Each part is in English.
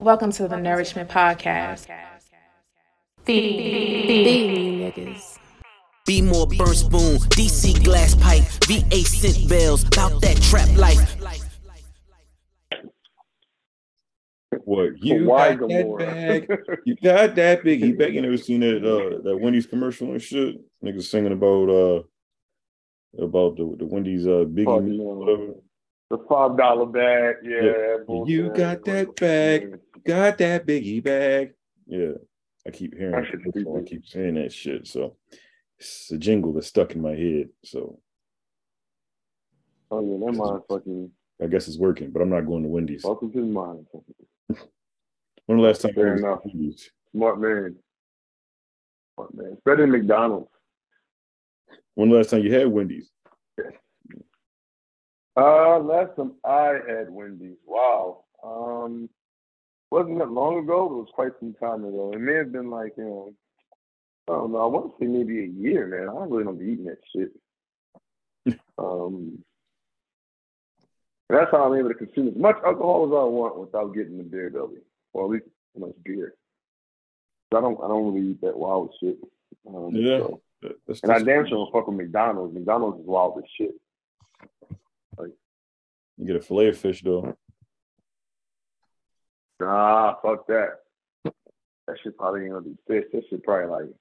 Welcome to the Nourishment Podcast. Feed, feed niggas. Be more burn spoon, DC glass pipe, VA scent bells, about that trap life. What you Why got that Gamora? bag? You got that biggie bag? You never seen that uh that Wendy's commercial and shit? Niggas singing about uh about the the Wendy's uh Fuck biggie no. whatever. The five dollar bag, yeah. Yeah. bullshit. You got that bag. Got that biggie bag. Yeah, I keep hearing. That it, I keep saying that shit. So it's a jingle that's stuck in my head. So Oh yeah, that mind fucking I guess it's working. But I'm not going to Wendy's. welcome to the mind. When the last time Fair you enough. went Wendy's? Smart man. Smart man. It's better than McDonald's. When the last time you had Wendy's? Uh last time I had Wendy's. Wow. Um wasn't that long ago, but it was quite some time ago. It may have been like, you know, I don't know, I want to say maybe a year, man. I really don't be eating that shit. um and that's how I'm able to consume as much alcohol as I want without getting the beer belly. Or at least as much beer. I don't I don't really eat that wild shit. Um, Yeah. so- and I damn sure don't fuck with McDonald's. McDonald's is wild as shit. You get a fillet of fish though. Nah, fuck that. That shit probably ain't gonna be fish. That shit probably like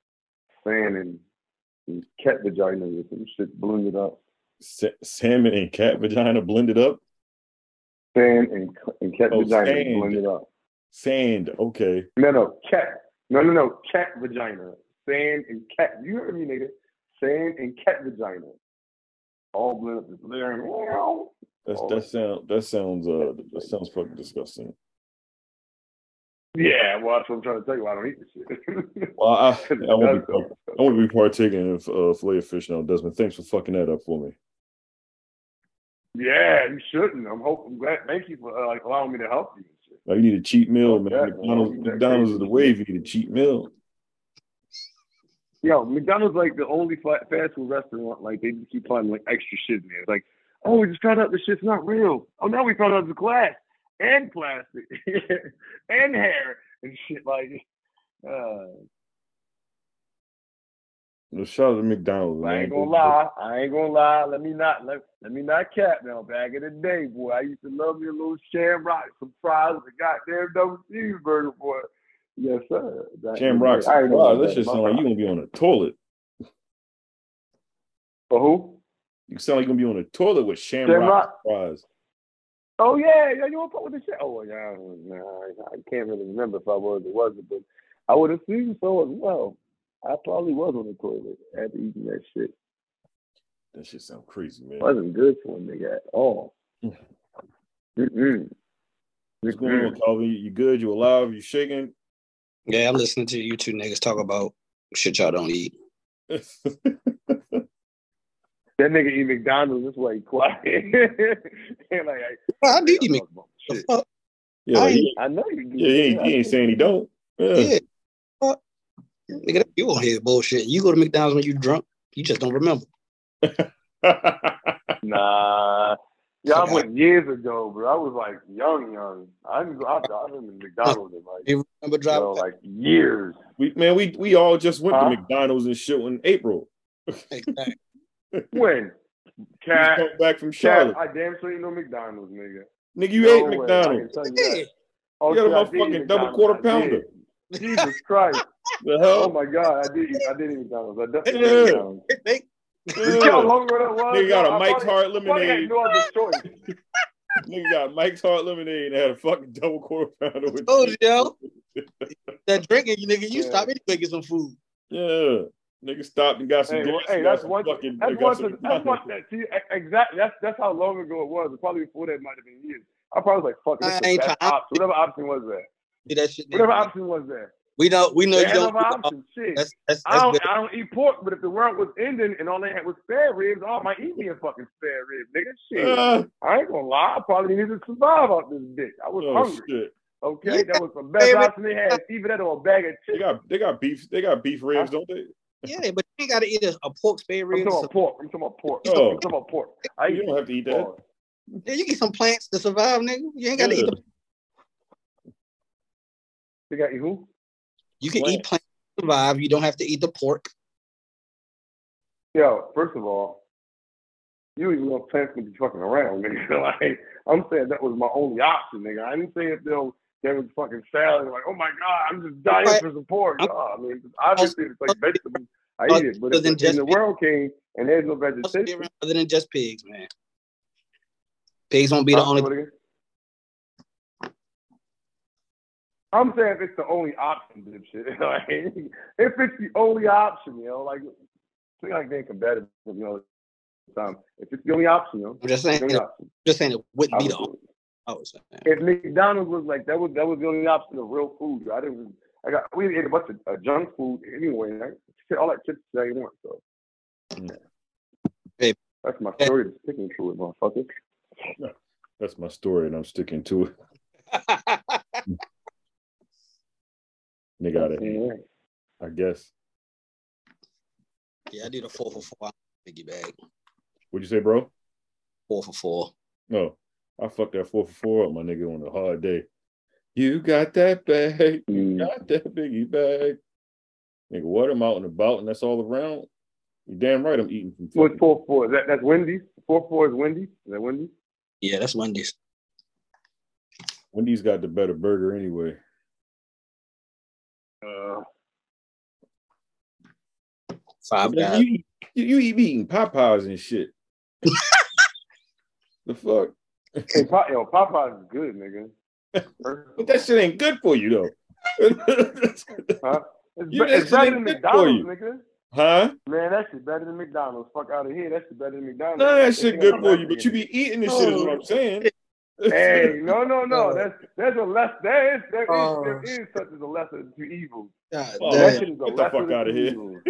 sand and, and cat vagina or some shit blended up. Sa- salmon and cat vagina blended up. Sand and, and cat Oh, vagina sand. blended up. Sand. Okay. No, no, cat. No, no, no, cat vagina. Sand and cat. You heard me, nigga. Sand and cat vagina. All blended up. Just layering. That's Oh. that sound that sounds uh that sounds fucking disgusting. Yeah, well, that's what I'm trying to tell you. I don't eat this shit. Well, I, I won't be I won't be partaking of uh, fillet of fish now, Desmond. Thanks for fucking that up for me. Yeah, you shouldn't. I'm hoping. Glad. Thank you for uh, like allowing me to help you. and. Like, you need a cheat meal, man. man. McDonald's, McDonald's is the wave. You need a cheat meal. Yo, McDonald's like the only fast food restaurant. Like they just keep finding like extra shit in there. It's like, oh, we just found out this shit's not real. Oh, now we found out it's glass and plastic and hair and shit. Like, uh, Well, shout out to McDonald's, I ain't gonna lie. I ain't gonna lie. Let me not let, let me not cap now. Back in the day, boy, I used to love me a little shamrock, some fries, a goddamn double cheeseburger, boy. Yes, sir. The Shamrock day. I wow, that that shit sound like you time. gonna be on a toilet. For who? You sound like you're gonna be on a toilet with Shamrock, fries. Oh yeah, yeah, you want to fuck with the shit? Oh yeah, nah, I, I can't really remember if I was or wasn't, but I would assume so as well. I probably was on the toilet after eating that shit. That shit sound crazy, man. It wasn't good for a nigga at all. Mm. Mm-mm. What's going on, Kelvin? You good? You alive? You shaking? Yeah, I'm listening to you two niggas talk about shit y'all don't eat. That nigga eat McDonald's. That's why he quiet. like, I do eat I'm Mc- talking shit. yeah, like, he, I know you do. yeah, he ain't, he ain't saying he don't. Yeah. Yeah. Fuck. Nigga, you on here bullshit. You go to McDonald's when you drunk, you just don't remember. Nah. Yeah, I went years ago, bro. I was like young, young. I didn't go. I, I been in McDonald's in like, You remember you driving? know, like years. we man, we we all just went Huh? to McDonald's and shit in April. Exactly. When? Cat, come back from cat, Charlotte. I damn sure ain't no McDonald's, nigga. Nigga, you no ate way. I McDonald's. you Oh, You got a shit, I motherfucking double quarter pounder. Jesus Christ. The Oh hell? my God, I did eat, I did eat McDonald's. I definitely Yeah. did McDonald's. They- You see how long ago that was? Nigga got a Mike's probably- Hard had lemonade. no other choice. Nigga got Mike's Hard lemonade and had a fucking double quarter pounder with told you, yo. that drinking, you nigga, you Yeah. stop anyway, get some food. Yeah. Nigga stopped and got some Hey, drinks. hey, and got that's some one. fucking That's got one. some That's one. That, see, exactly. That's that's how long ago it was. Probably before that might have been years. I probably was like, "Fuck, I this ain't the best trying- option. Whatever option was there. Do that shit. Whatever option was there. We know, we know They you don't. another option. Shit. That's that's I don't. I don't eat pork, but if the world was ending and all they had was spare ribs, I might eat me a fucking spare rib, nigga. Shit. Uh, I ain't gonna lie. I probably needed to survive off this bitch. I was oh hungry. shit. Okay, Yeah, that was the best favorite- option they had. Either that or a bag of They got they got beef. They got beef ribs, don't they? Yeah, but you got to eat a, a pork spare I'm rib. talking about pork. I'm talking about pork. Oh. I'm talking about pork. I You don't have to eat that. pork. Yeah, you get some plants to survive, nigga. You ain't got to eat Yeah. the They got you who? You can What? eat plants to survive. You don't have to eat the pork. Yo, first of all, you even know plants can be fucking around, nigga. like, I'm saying that was my only option, nigga. I didn't say if was, there was fucking salad, like, oh my god, I'm just dying Right. for some pork. No, I mean, obviously it's like vegetables. I eat it, but if in the world came and there's no vegetation, around Other than just pigs, man. Pigs won't be the only. What again? I'm saying if it's the only option, dipshit. like, if it's the only option, you know, like, feel like being competitive, you know, time. If it's the only option, you know, I'm just saying. the only It, just saying it wouldn't I be the only. it. I was saying. If McDonald's was like that was that was the only option of real food. I didn't. I got we ate a bunch of uh, junk food anyway. Right? All that chips that you want. So Yeah. Hey. that's my story. to sticking to it, motherfucker. That's my story, and I'm sticking to it. Nigga, out of Yeah. I guess. yeah, I did a four for four biggie bag. What'd you say, bro? Four for four. No, I fucked that four for four up, my nigga, on a hard day. You got that bag. You Mm. got that biggie bag. Nigga, what? I'm out and about, and that's all around. You damn right I'm eating from What's four four? Is that that's Wendy's. Four four is Wendy's. Is that Wendy's? Yeah, that's Wendy's. Wendy's got the better burger anyway. Uh, Five Nigga, guys. You, eat- you, you eat eating Popeyes and shit. the fuck? hey, Pop, yo, Popeyes is good, nigga. But that shit ain't good for you though. Huh? It's, You- be- it's better than McDonald's, you. nigga. huh? Man, that shit better than McDonald's. Fuck out of here. That shit better than McDonald's. None of that shit good for you, but you be eating this shit is what I'm saying. Hey, no, no, no. Oh. That's there's a less. There is there is Oh. there is such as a lesser to evil. God Oh, that shit is a get the fuck to outta here.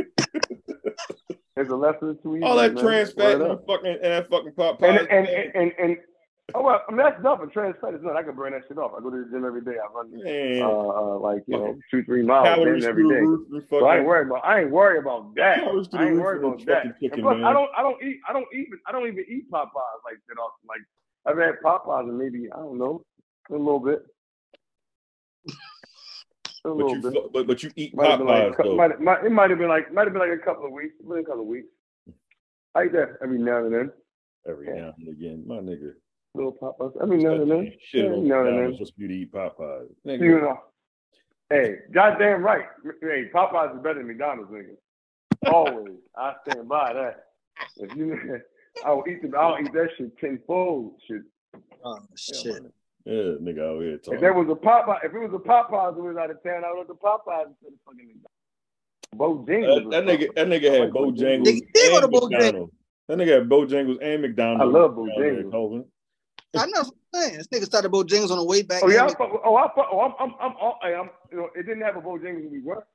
There's a lesser to evil. All that man. trans fat and, fucking, and that fucking And Popeyes. and, and and and oh well, I mean that's nothing. Trans fat is nothing. I can burn that shit off. I go to the gym every day. I run Man, uh, uh like you know two three miles calories damn through every the day. roof So I ain't fucking. worried about. I ain't worried about that. Calories I ain't roof worried about that. chicken, and plus, man. I don't. I don't eat. I don't even. I don't even eat Popeyes like that often. Like I've had Popeyes and maybe I don't know a little bit. A But you, bit. but, but you eat Might been like, Popeyes though. might, might, it might have been like might have been like a couple of weeks. Been a couple of weeks. I eat that every now and then. Every yeah. now and again, my nigga. Little Popeyes I every oh, now and then. Shit Every now and then. you to eat Popeyes. You Nigga, know. Hey, goddamn right. Hey, Popeyes is better than McDonald's, nigga. Always. I stand by that. If you, I will eat the, I'll eat that shit tenfold. Shit. Oh shit. yeah, nigga out here talking. If there was a Popeye, if it was a Popeyes that was out of town, I would have the Popeyes instead of fucking McDonald's. Bojangles. That, or that nigga, that nigga had like Bojangles. Bojangles Nigga did go and to Bojangles. McDonald's. That nigga had Bojangles and McDonald's. I love down there, Bojangles. I know what I'm saying. This nigga started Bojangles on the way back. Oh yeah, I in. oh I fuck, oh I'm I'm I'm, oh, I'm, I'm you know it didn't have a Bojangles when we were,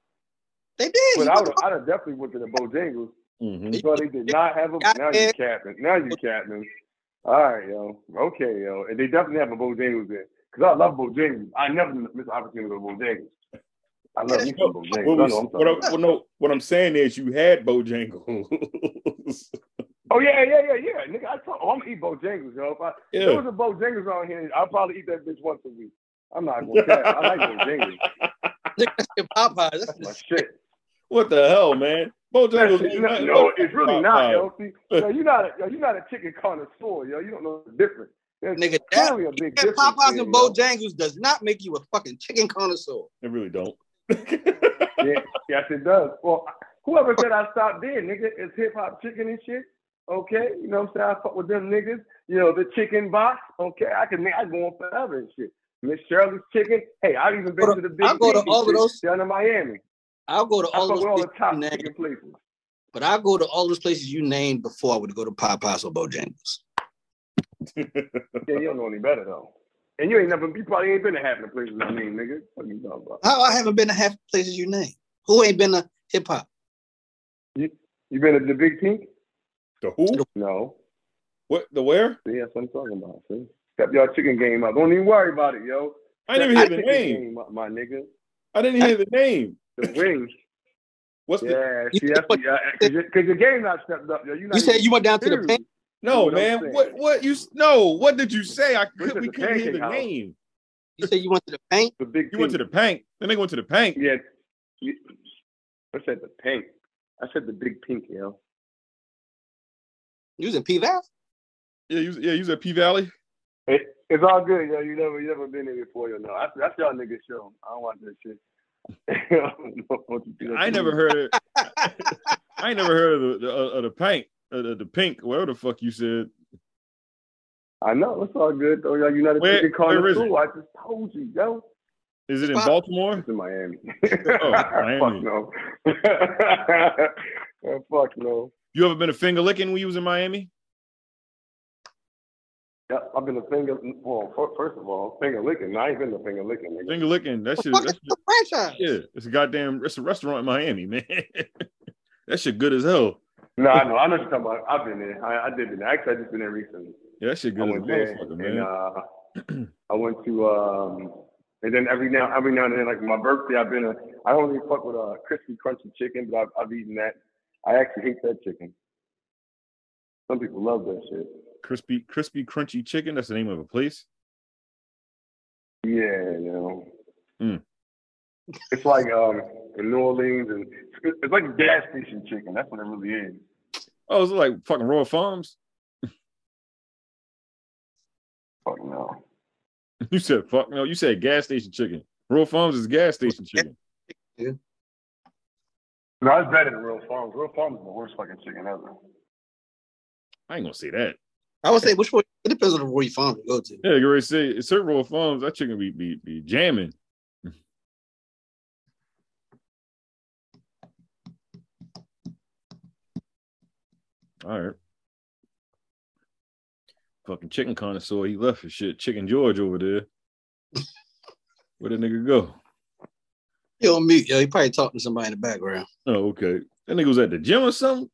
They did. but I would, I'd have definitely went to the Bojangles. Hmm So they did not have a. Got Now you it. capping. Now you capping. All right, yo. Okay, yo. And they definitely have a Bojangles there. Because I love Bojangles. I never miss an opportunity to go to Bojangles. I love me some Bojangles. What, I know, I'm what, I, well, no, what I'm saying is you had Bojangles. Oh, yeah, yeah, yeah, yeah. Nigga, I told, oh, I'm going to eat Bojangles, yo. If, I, if there yeah. was a Bojangles on here, I'll probably eat that bitch once a week. I'm not going to cap. I like Bojangles. Nigga, Popeyes. That's That's my just, shit. What the hell, man? Bojangles ain't no, nothing no, it's really not, Popeyes. yo. You're not a, yo, you're not a chicken connoisseur, yo. You don't know the difference. There's nigga, that a big and. Popeyes and. Bojangles does not make you a fucking chicken connoisseur. They really don't. Yeah, yes, it does. Well, whoever said I stopped there, nigga, it's hip hop chicken and shit. Okay, you know what I'm saying? I fuck with them niggas. You know the chicken box. Okay, I can I go on forever and shit. Miss Shirley's chicken. Hey, I've even been to, to- the big I'll go to all of those- down in Miami. I'll go to all those all the places top you named, places. but I'll go to all those places you named before I would go to Popeyes or Bojangles. Yeah, you don't know any better though. And you ain't never, you probably ain't been to half the places I mean, nigga. What are you talking about? How I haven't been to half the places you named. Who ain't been to hip hop? You you been to the Big Pink? the who? No. What? The where? See, that's what I'm talking about. See, step your chicken game up. Don't even worry about it, yo. I didn't even hear the name. game up, my nigga. I didn't hear the name. The wings. What's the? Yeah, You see, said that's because your, 'cause your game not stepped up. Yo. You, not You said you went down to the paint. No, what man. What? What you? No. What did you say? I could. to We the couldn't hear the House. name. You said you went to the paint. The big. You went to the paint. Then they went to the paint. Yeah. I said the paint. I said the big pink, yo. You was in P Valley. Yeah, you was, yeah, you was at P Valley. It, it's all good, yo. You never, you never been there before, yo. No, that's, that's y'all niggas show. I don't watch that shit. I don't know what you do. I ain't never heard it. I ain't never heard of the the, uh, of the paint, uh, the, the pink, whatever the fuck you said. I know it's all good though. Yo, you're not a Where- chicken where is connoisseur. I just told you, yo. Is it in Spot- Baltimore? It's in Miami. Oh, Miami. Fuck no. Oh, fuck no. You ever been a finger licking when you was in Miami? Yeah, I've been a finger. Well, fir- first of all, finger licking. I ain't been a finger licking. Nigga. Finger licking. That The shit. fuck That is shit the franchise? yeah, it's a goddamn. It's a restaurant in Miami, man. that shit good as hell. No, I know. I know what you're talking about. I've been there. I, I did been there. Actually, I just been there recently. Yeah, that shit I good as a went there, and uh, I went to. um And then every now, every now and then, like my birthday, I've been a. I don't really fuck with a crispy, crunchy chicken, but I've, I've eaten that. I actually hate that chicken. Some people love that shit. Crispy, crispy, crunchy chicken. That's the name of a place. Yeah, you know. Mm. It's like um in New Orleans, and it's, it's like gas station chicken. That's what it really is. Oh, is it like fucking Royal Farms? Fuck no. You said fuck no. You said gas station chicken. Royal Farms is gas station chicken. No, it's better than Royal Farms. Royal Farms is the worst fucking chicken ever. I ain't gonna say that. I would say which one. It depends on the Roy Farm you go to. Yeah, you already say it's certain Farms. That chicken be be, be jamming. All right. Fucking chicken connoisseur. He left his shit. Chicken George over there. Where the nigga go? He on mute, yo. He probably talking to somebody in the background. Oh, okay. That nigga was at the gym or something.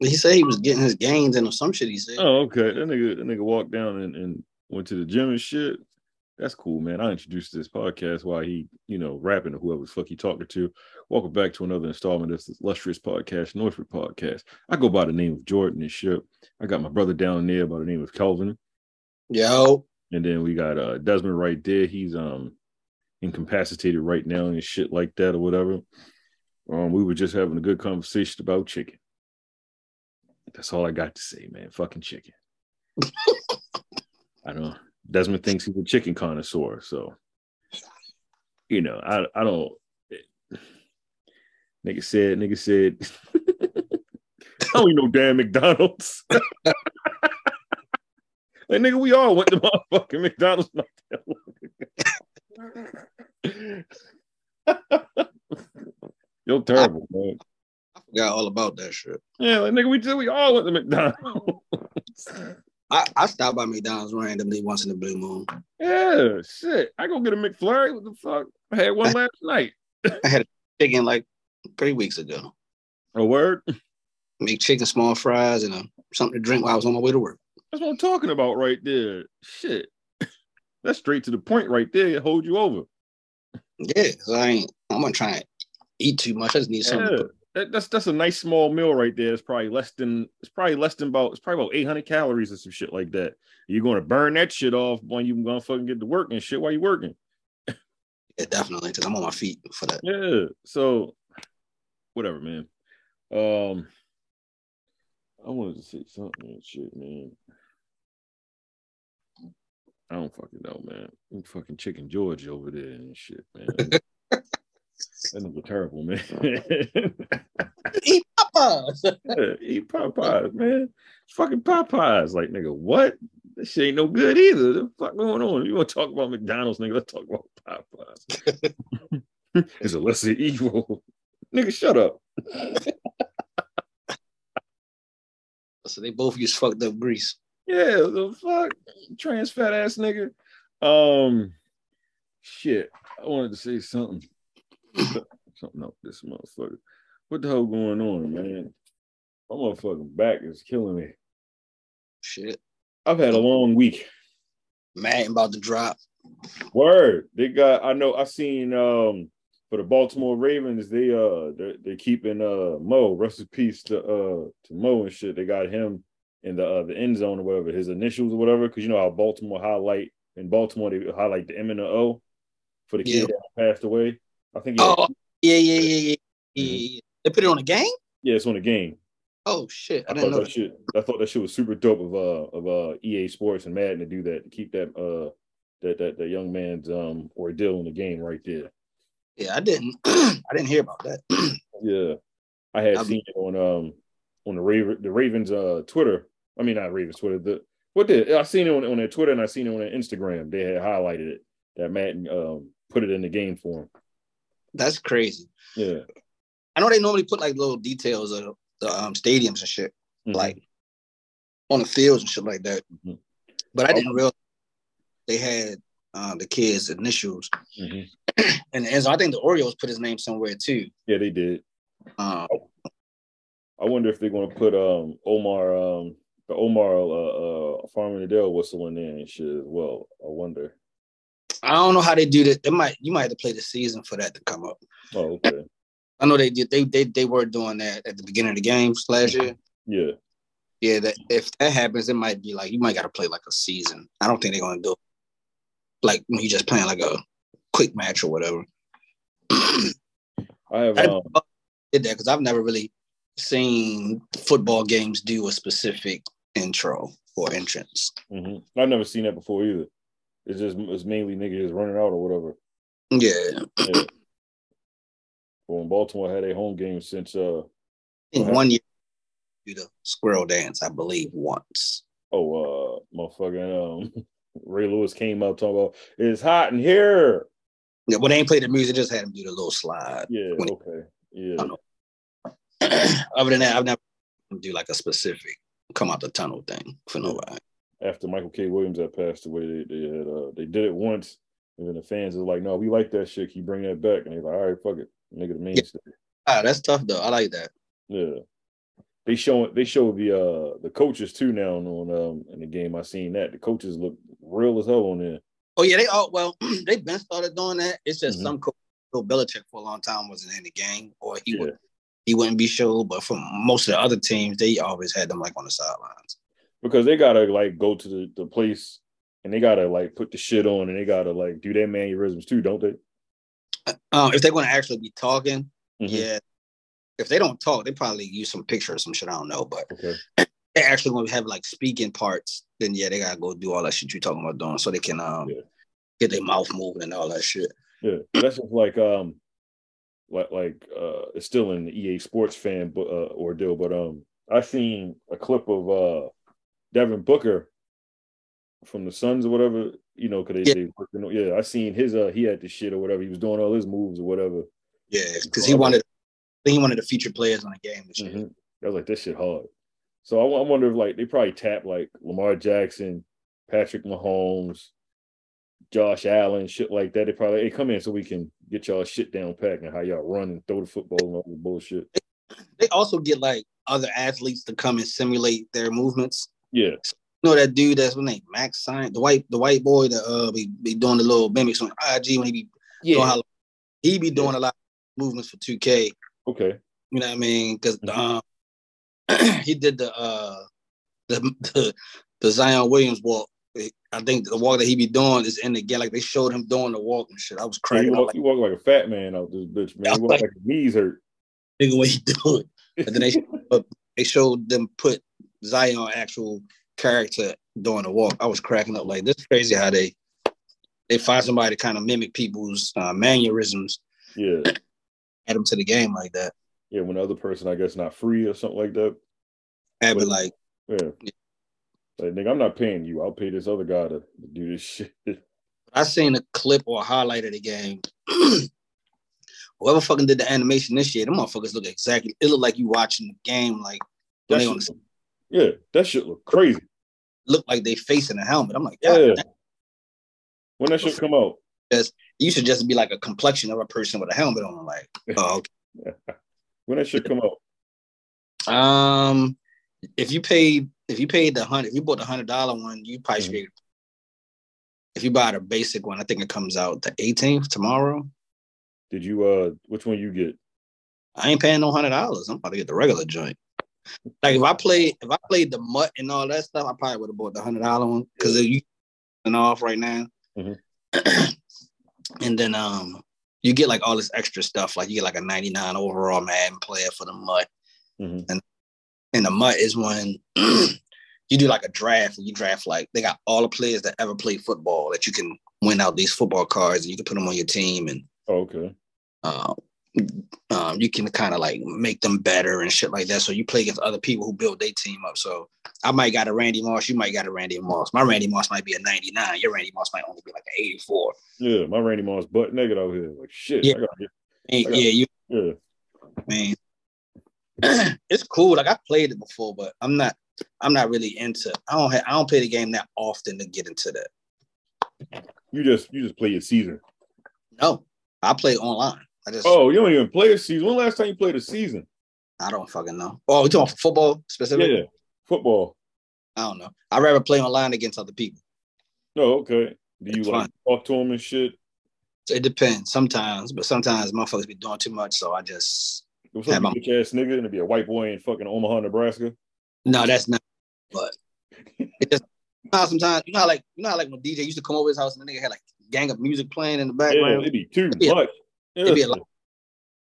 He said he was getting his gains and some shit. He said. Oh, okay. That nigga, that nigga walked down and, and went to the gym and shit. That's cool, man. I introduced this podcast while he, you know, rapping to whoever the fuck he talking to. Welcome back to another installment of this illustrious podcast, Nourishment Podcast. I go by the name of Jordan and shit. I got my brother down there by the name of Kelvin. Yo, And then we got uh Desmond right there. He's um incapacitated right now and shit like that or whatever. Um, we were just having a good conversation about chicken. That's all I got to say, man. Fucking chicken. I don't Desmond thinks he's a chicken connoisseur, so you know, I I don't nigga said, nigga said I don't no damn McDonald's. like nigga, we all went to motherfucking McDonald's not that long ago. You're terrible, man. Forgot all about that shit. Yeah, like nigga, we did. We all went to McDonald's. I, I stop by McDonald's randomly once in the blue moon. yeah, shit. I go get a McFlurry. What the fuck? I had one last night. I had a chicken like three weeks ago. A word. Make chicken small fries and uh, something to drink while I was on my way to work. That's what I'm talking about right there. Shit. That's straight to the point right there. It hold you over. Yeah, I ain't. I'm not trying to eat too much. I just need something. Yeah. to- That, that's that's a nice small meal right there. It's probably less than it's probably less than about it's probably about 800 calories or some shit like that. You're gonna burn that shit off when you gonna fucking get to work and shit while you working. Yeah, definitely, because I'm on my feet for that. Yeah. So whatever, man. Um I wanted to say something and shit, man. I don't fucking know, man. I'm fucking chicken George over there and shit, man. that nigga terrible, man. Eat Popeyes. Yeah, eat Popeyes, man. It's fucking Popeyes. Like, nigga, what? This shit ain't no good either. The fuck going on? You want to talk about McDonald's, nigga? Let's talk about Popeyes. it's a lesser evil. nigga, shut up. so they both use fucked up grease. Yeah, the fuck? Trans fat ass nigga. Um, shit. I wanted to say something. something up this motherfucker. What the hell going on, man? My motherfucking back is killing me. Shit. I've had a long week. Madden about to drop. Word. They got I know I seen um for the Baltimore Ravens, they uh they're, they're keeping uh Mo, rest in peace to uh to Mo and shit. They got him in the uh the end zone or whatever, his initials or whatever, because you know how Baltimore highlight in Baltimore they highlight the M and the O for the kid Yeah. that passed away. I think Oh, yeah, yeah, yeah, yeah. yeah. They put it on a game. yeah, it's on the game. Oh shit! I I, didn't thought know. that shit. I thought that shit was super dope of uh of uh EA Sports and Madden to do that to keep that uh that that that young man's um ordeal in the game right there. Yeah, I didn't. I didn't hear about that. Yeah, I had I'll be- seen it on um on the Raven the Ravens uh Twitter. I mean not Ravens Twitter. The what did I seen it on, on their Twitter and I seen it on their Instagram. They had highlighted it that Madden um put it in the game for him. That's crazy. Yeah, I know they normally put like little details of the um, stadiums and shit, Mhm. like on the fields and shit like that. Mhm. But I didn't realize they had uh, the kids' initials, Mhm. and, and so I think the Orioles put his name somewhere too. yeah, they did. Um, I wonder if they're gonna put um Omar um the Omar uh uh Farmer Adele whistle in there and shit as well. I wonder. I don't know how they do that. They might you might have to play the season for that to come up. Oh, okay. I know they did. They they they were doing that at the beginning of the games last year. Yeah. Yeah, that if that happens, it might be like you might got to play like a season. I don't think they're gonna do it like when you just playing like a quick match or whatever. I have I um did that because I've never really seen football games do a specific intro or entrance. mhm. I've never seen that before either. It's just it's mainly niggas running out or whatever. Yeah, Yeah. well, when Baltimore had a home game since uh in one year, do the squirrel dance, I believe once. oh uh motherfucking um Ray Lewis came out talking about it's hot in here. Yeah, when they ain't played the music, just had him do the little slide. Yeah, When- okay. Yeah. I know. Other than that, I've never do like a specific come out the tunnel thing for nobody. After Michael K. Williams had passed away, they, they had uh they did it once, and then the fans are like, no, we like that shit. Can you bring that back? And they're like, all right, fuck it. Nigga the mainstay. Ah, that's tough though. I like that. Yeah. They show they show the uh the coaches too now on um in the game. I seen that. The coaches look real as hell on there. Oh yeah, they all well, they've been started doing that. It's just Mhm. some coach, Bill Belichick for a long time wasn't in the game, or he Yeah. would he wouldn't be showed. But for most of the other teams, they always had them like on the sidelines. Because they gotta like go to the, the place and they gotta like put the shit on and they gotta like do their mannerisms too, don't they? Um, if they're to actually be talking, Mhm. yeah. If they don't talk, they probably use some picture or some shit. I don't know, but Okay. they actually going to have like speaking parts. Then yeah, they gotta go do all that shit you're talking about doing, so they can um Yeah. get their mouth moving and all that shit. Yeah. That's just like um like like uh it's still in the EA sports fan uh ordeal, but um I seen a clip of uh Devin Booker from the Suns or whatever, you know, because they, Yeah. they on- yeah, I seen his uh he had the shit or whatever. He was doing all his moves or whatever. Yeah, because he wanted, I think he wanted to feature players on the game this year. Mhm. I was like, this shit hard. So I, I wonder if like they probably tap like Lamar Jackson, Patrick Mahomes, Josh Allen, shit like that. They probably hey come in so we can get y'all shit down pack and how y'all run and throw the football and all the bullshit. They also get like other athletes to come and simulate their movements. Yeah, You know that dude that's what name Max Science, the white the white boy that uh be, be doing the little mimics on IG when he be doing how he be doing a lot of movements for 2K. Okay. You know what I mean? Because Mhm. um, he did the uh the, the the Zion Williams walk. I think the walk that he be doing is in the game. Like they showed him doing the walk and shit. I was Yeah, you, cracking up walk, like like a fat man out this bitch, man. You walk Like- like his knees hurt. nigga what he do it. And then they but they showed them put Zion actual character doing the walk. I was cracking up like this is crazy how they they find somebody to kind of mimic people's uh, mannerisms, Yeah. add them to the game like that. Yeah, when the other person I guess not free or something like that. I'd be like, Yeah. Like nigga, I'm not paying you. I'll pay this other guy to, do this shit. I seen a clip or a highlight of the game. Whoever fucking did the animation this year, them motherfuckers look exactly. It looked like you watching the game, like on the, yeah, that shit look crazy. look like they facing a helmet. I'm like, Yeah. yeah, When that shit come out. you should just be like a complexion of a person with a helmet on. Like, oh, okay. When that shit come out. Um, if you paid, if you paid the hundred, if you bought the hundred dollar one, you probably should. be- If you buy the basic one, I think it comes out the 18th tomorrow. Did you uh which one you get? I ain't paying no hundred dollars. I'm about to get the regular joint. Like if I played, if I played the MUT and all that stuff, I probably would have bought the hundred dollar one because you and off right now. Mhm. and then um you get like all this extra stuff, like you get like a 99 overall Madden player for the MUT. Mhm. And and the MUT is when you do like a draft and you draft like they got all the players that ever played football that you can win out these football cards and you can put them on your team and Oh, okay. um, um, you can kind of like make them better and shit like that. So you play against other people who build their team up. So I might got a Randy Moss, you might got a Randy Moss. My Randy Moss might be a 99. Your Randy Moss might only be like an 84. Yeah, my Randy Moss butt naked out here. Like shit. Yeah. I gotta I yeah, you yeah. man. it's cool. Like I've played it before, but I'm not I'm not really into I don't have, I don't play the game that often to get into that. You just you just play your season. No, I play online. I just Oh, you don't even play a season. When last time you played a season? I don't fucking know. Oh, we talking football specifically? Yeah. Football. I don't know. I'd rather play online against other people. No, okay. Do you It's like talk to them and shit? It depends sometimes, but sometimes motherfuckers be doing too much. So I just Yeah, up, my- bitch ass nigga? And it'd be a white boy in fucking Omaha, Nebraska. no, that's not. But it just sometimes you know how like you know how like when DJ used to come over his house and the nigga had like gang of music playing in the background. Yeah, it'd be too much. It'd be Yeah. a lot.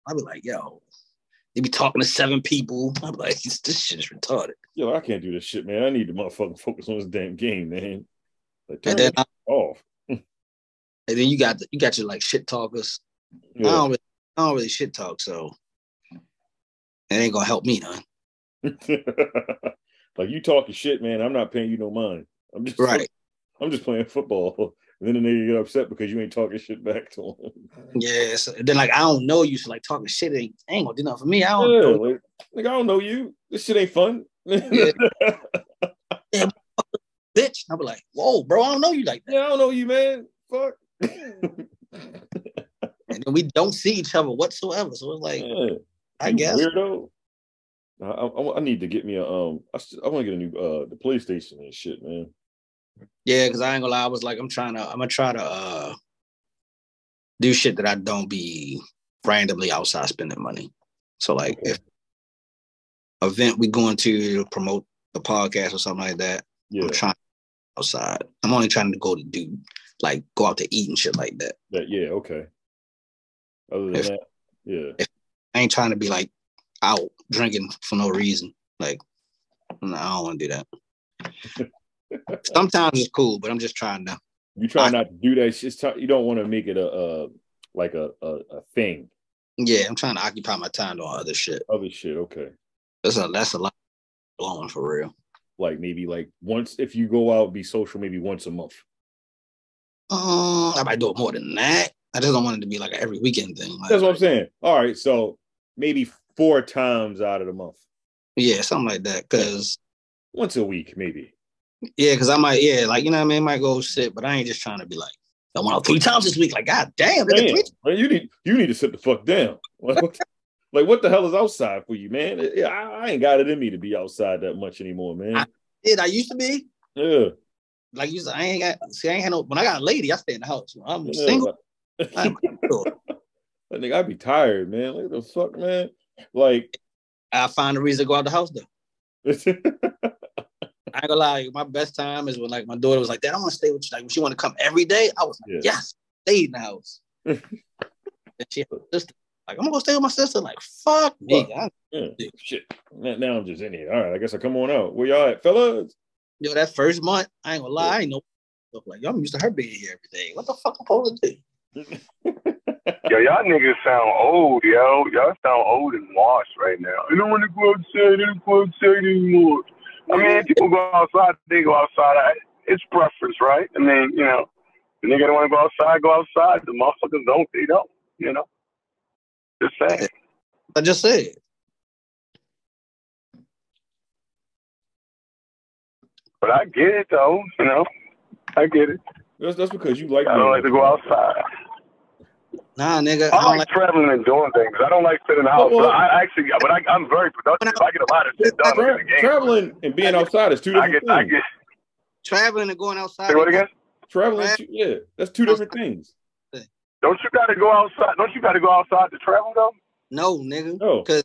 I'd be like, yo, they be talking to seven people. I'd be like, this, this shit is retarded. Yo, I can't do this shit, man. I need to motherfucking focus on this damn game, man. Like, turn And then off. and then you got the, you got your like shit talkers. I don't really, I don't really shit talk, so it ain't gonna help me none. like you talking shit, man. I'm not paying you no mind. I'm just Right. I'm just playing football. And then the nigga get upset because you ain't talking shit back to him. Yes. then like I don't know you, so like talking shit ain't, ain't gonna do nothing for me. I don't Yeah, know. like, like I don't know you. This shit ain't fun. Yeah. Bitch. I'll be like, whoa, bro, I don't know you like that. Yeah, I don't know you, man. Fuck. And then we don't see each other whatsoever. So it's like, Yeah. I You guess. weirdo. I, I, I need to get me a um. I, I want to get a new uh the PlayStation and shit, man. Yeah, because I ain't gonna lie, I was like, I'm trying to, I'm gonna try to uh do shit that I don't be randomly outside spending money. So like if event we going to promote the podcast or something like that, Yeah, I'm trying outside. I'm only trying to go to do like go out to eat and shit like that. that yeah, okay. Other than If- that, yeah, I ain't trying to be like out drinking for no reason. Like, no, I don't want to do that. Sometimes it's cool, but I'm just trying to. you try I- not to do that. It's t- you don't want to make it a uh like a, a a thing. Yeah, I'm trying to occupy my time doing other shit. Other shit, okay. That's a that's a lot blowing for real. Like maybe like once if you go out, be social maybe once a month. Um, I might do it more than that. I just don't want it to be like an every weekend thing. Like, That's what I'm saying. All right, so maybe four times out of the month, Yeah, something like that. Cause once a week, maybe. Yeah, cause I might yeah, like you know what I mean. I might go sit, but I ain't just trying to be like I went out three times this week. Like god damn, Damn, man, you need you need to sit the fuck down. Like, what- like what the hell is outside for you, man? Yeah, I, I ain't got it in me to be outside that much anymore, man. I- Did I used to be Yeah, like you said? I ain't got see. I ain't had no. When I got a lady, I stay in the house. When I'm yeah. single. Like, I'm I think I'd be tired, man. Like the fuck, man. Like, I find a reason to go out the house though. I ain't gonna lie. My best time is when like my daughter was like, "Dad, I want to stay with you." Like when she want to come every day, I was like, Yeah. "Yes, stay in the house." and she had a sister. Like I'm gonna go stay with my sister. Like fuck me. I- yeah, shit. Now, now I'm just in here. All right, I guess I come on out. Where y'all at, fellas? yo, that first month, I ain't gonna lie. I ain't know. Like I'm used to her being here every day. What the fuck I'm supposed to do? Yo, y'all niggas sound old, yo. Y'all sound old and washed right now. I don't want to go outside. I don't go outside anymore. I mean, people go outside. They go outside. I, it's preference, right? I mean, you know, the nigga don't want to go outside. Go outside. The motherfuckers don't. They don't. You know. Just saying. I just said. But I get it though. You know. I get it. That's that's because you like. I don't like to go outside. Nah, nigga. I I don't like like. traveling and doing things. I don't like sitting in the house. Well, but I actually, but I, I'm very productive. I get a lot of shit done. Tra- game. traveling and being outside is two I different get, I things. get. Traveling and going outside. Say what again? Traveling, Tra- yeah, that's two different things. Don't you got to go outside? Don't you got to go outside to travel though? No, nigga. No, The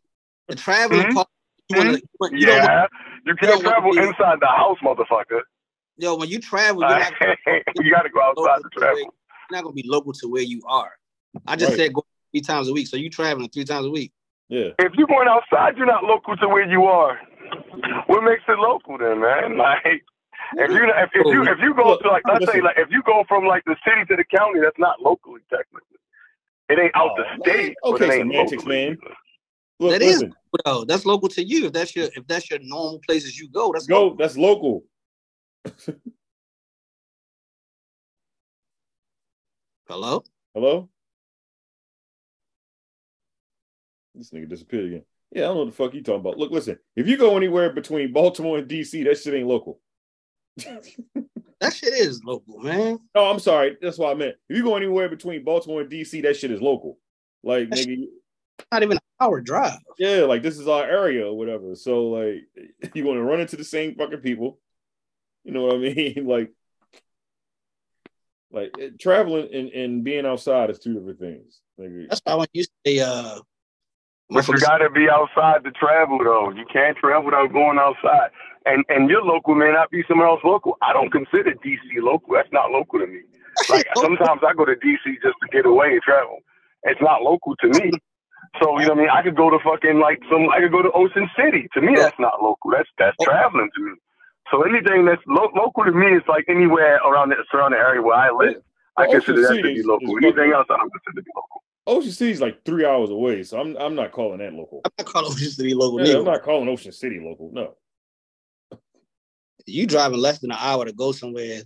traveling Mhm. part. You wanna, you wanna- you don't want- Yeah, you you can't don't wanna travel inside the house, motherfucker. yo, when you travel, you're not, you got to go outside local to to where, travel. you're not gonna be local to where you are. I just Right. said go three times a week, so you traveling three times a week. Yeah. If you're going outside, you're not local to where you are. What makes it local then, man? Like, if you if, if you if you go to like let's say like if you go from like the city to the county, that's not locally technically. It ain't out the Oh, state, man. but it Okay, ain't semantics, locally. man. Look, That is- listen, Bro, that's local to you. If that's your if that's your normal places you go, that's go. local. That's local. Hello? Hello? This nigga disappeared again. Yeah, I don't know what the fuck you talking about. Look, listen, if you go anywhere between Baltimore and DC, that shit ain't local. That shit is local, man. No, I'm sorry. That's what I meant. If you go anywhere between Baltimore and DC, that shit is local. Like, That's- nigga, Not even an hour drive. yeah, like this is our area or whatever. So, like, you're going to run into the same fucking people. You know what I mean? like, like traveling and, and being outside is two different things. Nigga. That's why when you say uh But you got to be outside to travel, though. You can't travel without going outside. And and your local may not be somewhere else local. I don't consider DC local. That's not local to me. Like sometimes I go to DC just to get away and travel. It's not local to me. So you know what I mean? I could go to fucking like some. I could go to Ocean City. To me, that's not local. That's that's traveling to me. So anything that's lo- local to me is like anywhere around the surrounding area where I live. I consider that to be local. Anything else, I don't consider to be local. Ocean City's like three hours away, so I'm I'm not calling that local. I'm not calling Ocean City local Yeah. I'm not calling Ocean City local. No. You driving less than an hour to go somewhere.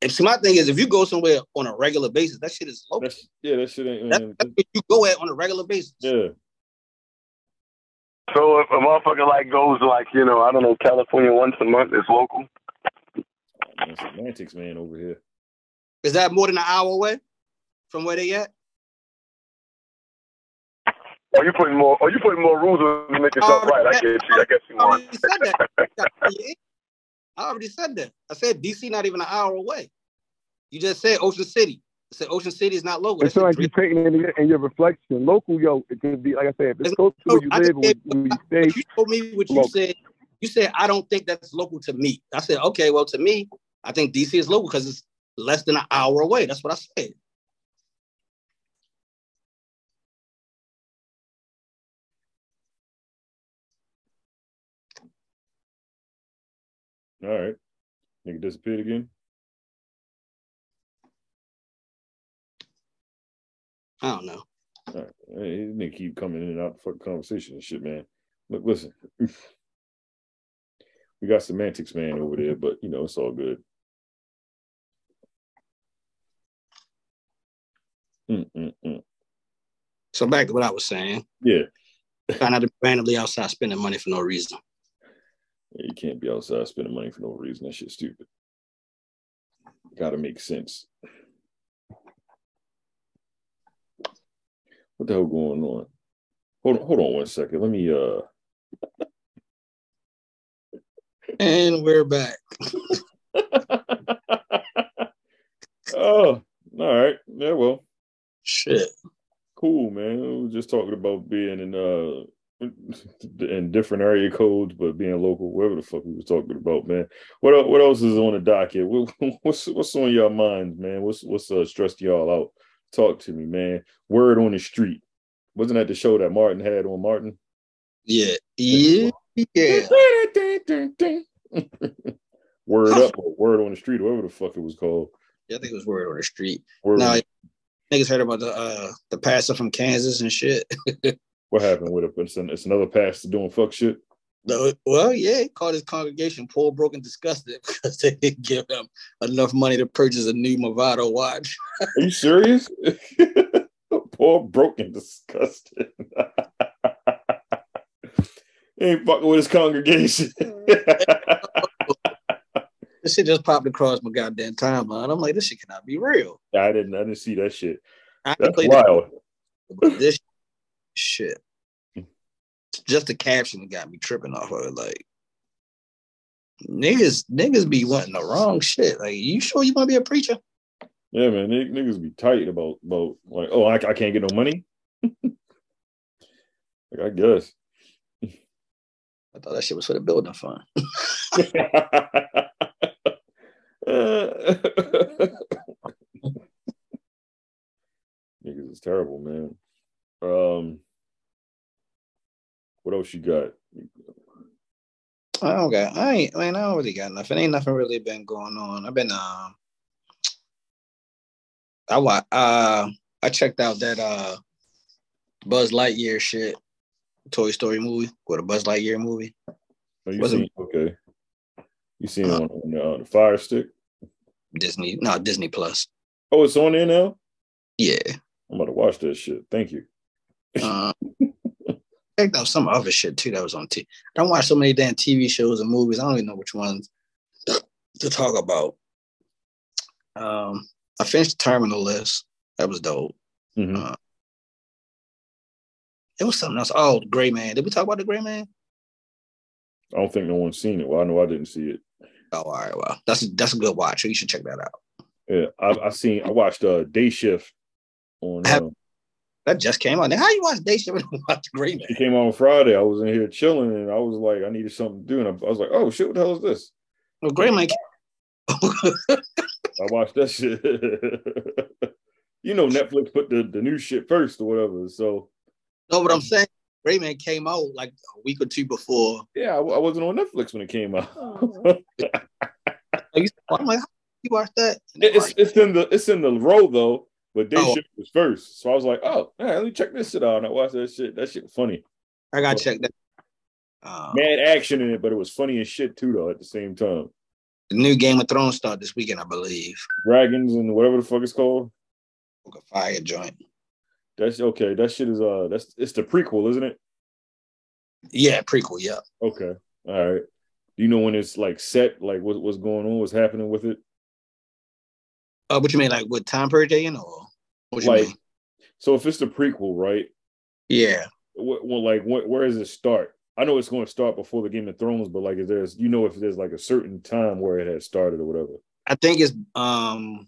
If see, my thing is, if you go somewhere on a regular basis, that shit is local. That's yeah, that shit ain't That's, that's where you go at on a regular basis. Yeah. So if a motherfucker like goes like you know I don't know California once a month, it's local. Man, semantics, man, over here. Is that more than an hour away from where they at? Or you putting more? Or you putting more rules on to make yourself right? I yeah. get you. I guess you I want. already said that. I already said that. I said DC not even an hour away. You just said Ocean City. I said Ocean City is not local. It's That's like you're taking in your, in your reflection. Local, yo, it could be like I said, if it's It's close to where you I live, where, where you stay. You told me what you Local. said. You said I don't think that's local to me. I said okay. Well, to me, I think DC is local because it's less than an hour away. That's what I said. All right. Nigga disappeared again. I don't know. All right. Hey, this nigga keep coming in and out the fucking conversation and shit, man. Look, listen. we got semantics, man, over there, but you know, it's all good. Mm-mm-mm. So back to what I was saying. Yeah. Find out to be randomly outside spending money for no reason. You can't be outside spending money for no reason. That shit's stupid. Gotta make sense. What the hell going on? Hold on, hold on one second. Let me uh And we're back. oh, all right. Yeah, well, Shit. cool, man. We were just talking about being in uh in different area codes, but being local, whatever the fuck we was talking about, man. What el- what else is on the docket? What, what's what's on your minds, man? What's what's uh, stressed y'all out? Talk to me, man. Word on the street. Wasn't that the show that Martin had on Martin? Yeah. Yeah. Yeah. word up or word on the street, whatever the fuck it was called. Yeah, I think it was word on the street. Word No, on- niggas heard about the uh the pastor from Kansas and shit. what happened with it? It's, an, it's another pastor doing fuck shit. No, well, yeah, he called his congregation poor, broke, and disgusted because they didn't give him enough money to purchase a new Movado watch. Are you serious? Poor, broken, disgusted. he ain't fucking with his congregation. This shit just popped across my goddamn timeline. I'm like, this shit cannot be real. I didn't. I didn't see that shit. I That's play that, wild. but this shit, just the caption got me tripping off of it. Like, niggas, niggas be wanting the wrong shit. Like, you sure you want to be a preacher? Yeah, man. Niggas be tight about about like, oh, I, I can't get no money. like, I guess. I thought that shit was for the building fund. Niggas is terrible, man. Um, what else you got? I don't got. I ain't. I mean, I don't really got nothing. Ain't nothing really been going on. I've been. Um. I wa- uh I checked out that uh Buzz Lightyear shit, Toy Story movie, or the Buzz Lightyear movie. Oh, you seen, okay. You seen it on, on the, uh, the Fire Stick? Disney, no Disney Plus. Oh, it's on there now. Yeah. I'm about to watch that shit. Thank you. Uh, checked out some other shit too that was on T. I don't watch so many damn TV shows and movies. I don't even know which ones to talk about. Um, I finished Terminal List. That was dope. Mhm. Uh, it was something else. Oh, the Gray Man. Did we talk about the Gray Man? I don't think no one's seen it. Well, I know I didn't see it. Oh, all right. Well, that's a, that's a good watch. You should check that out. Yeah, I, I seen. I watched uh, Day Shift on. I have- Uh, That just came out. Now, how you watch Day Shift and watch the Gray Man? it came out on Friday. I was in here chilling, and I was like, I needed something to do, and I, I was like, oh shit, what the hell is this? Well, Gray Man. I watched that shit. you know, Netflix put the, the new shit first or whatever. So no, what I'm saying, Gray Man came out like a week or two before. yeah, I, I wasn't on Netflix when it came out. I'm like, how you watch that? it's it's in the it's in the row though, but Day Oh. Shift was first. So I was like, oh, man, let me check this shit out. And I watched that shit. That shit was funny. I gotta check that. Uh, Mad action in it, but it was funny as shit too though at the same time. the new Game of Thrones start this weekend, I believe. Dragons and whatever the fuck it's called. Like a fire joint. That's okay. That shit is uh that's it's the prequel, isn't it? Yeah, prequel. Yeah. Okay. All right. Do you know when it's like set, like what, what's going on, what's happening with it? Uh, what you mean, like with time period, you know? or What you Like- mean? So if it's the prequel, right? Yeah. What, well, like wh- where does it start? I know it's going to start before the Game of Thrones, but like, is there's you know if there's like a certain time where it has started or whatever? I think it's um.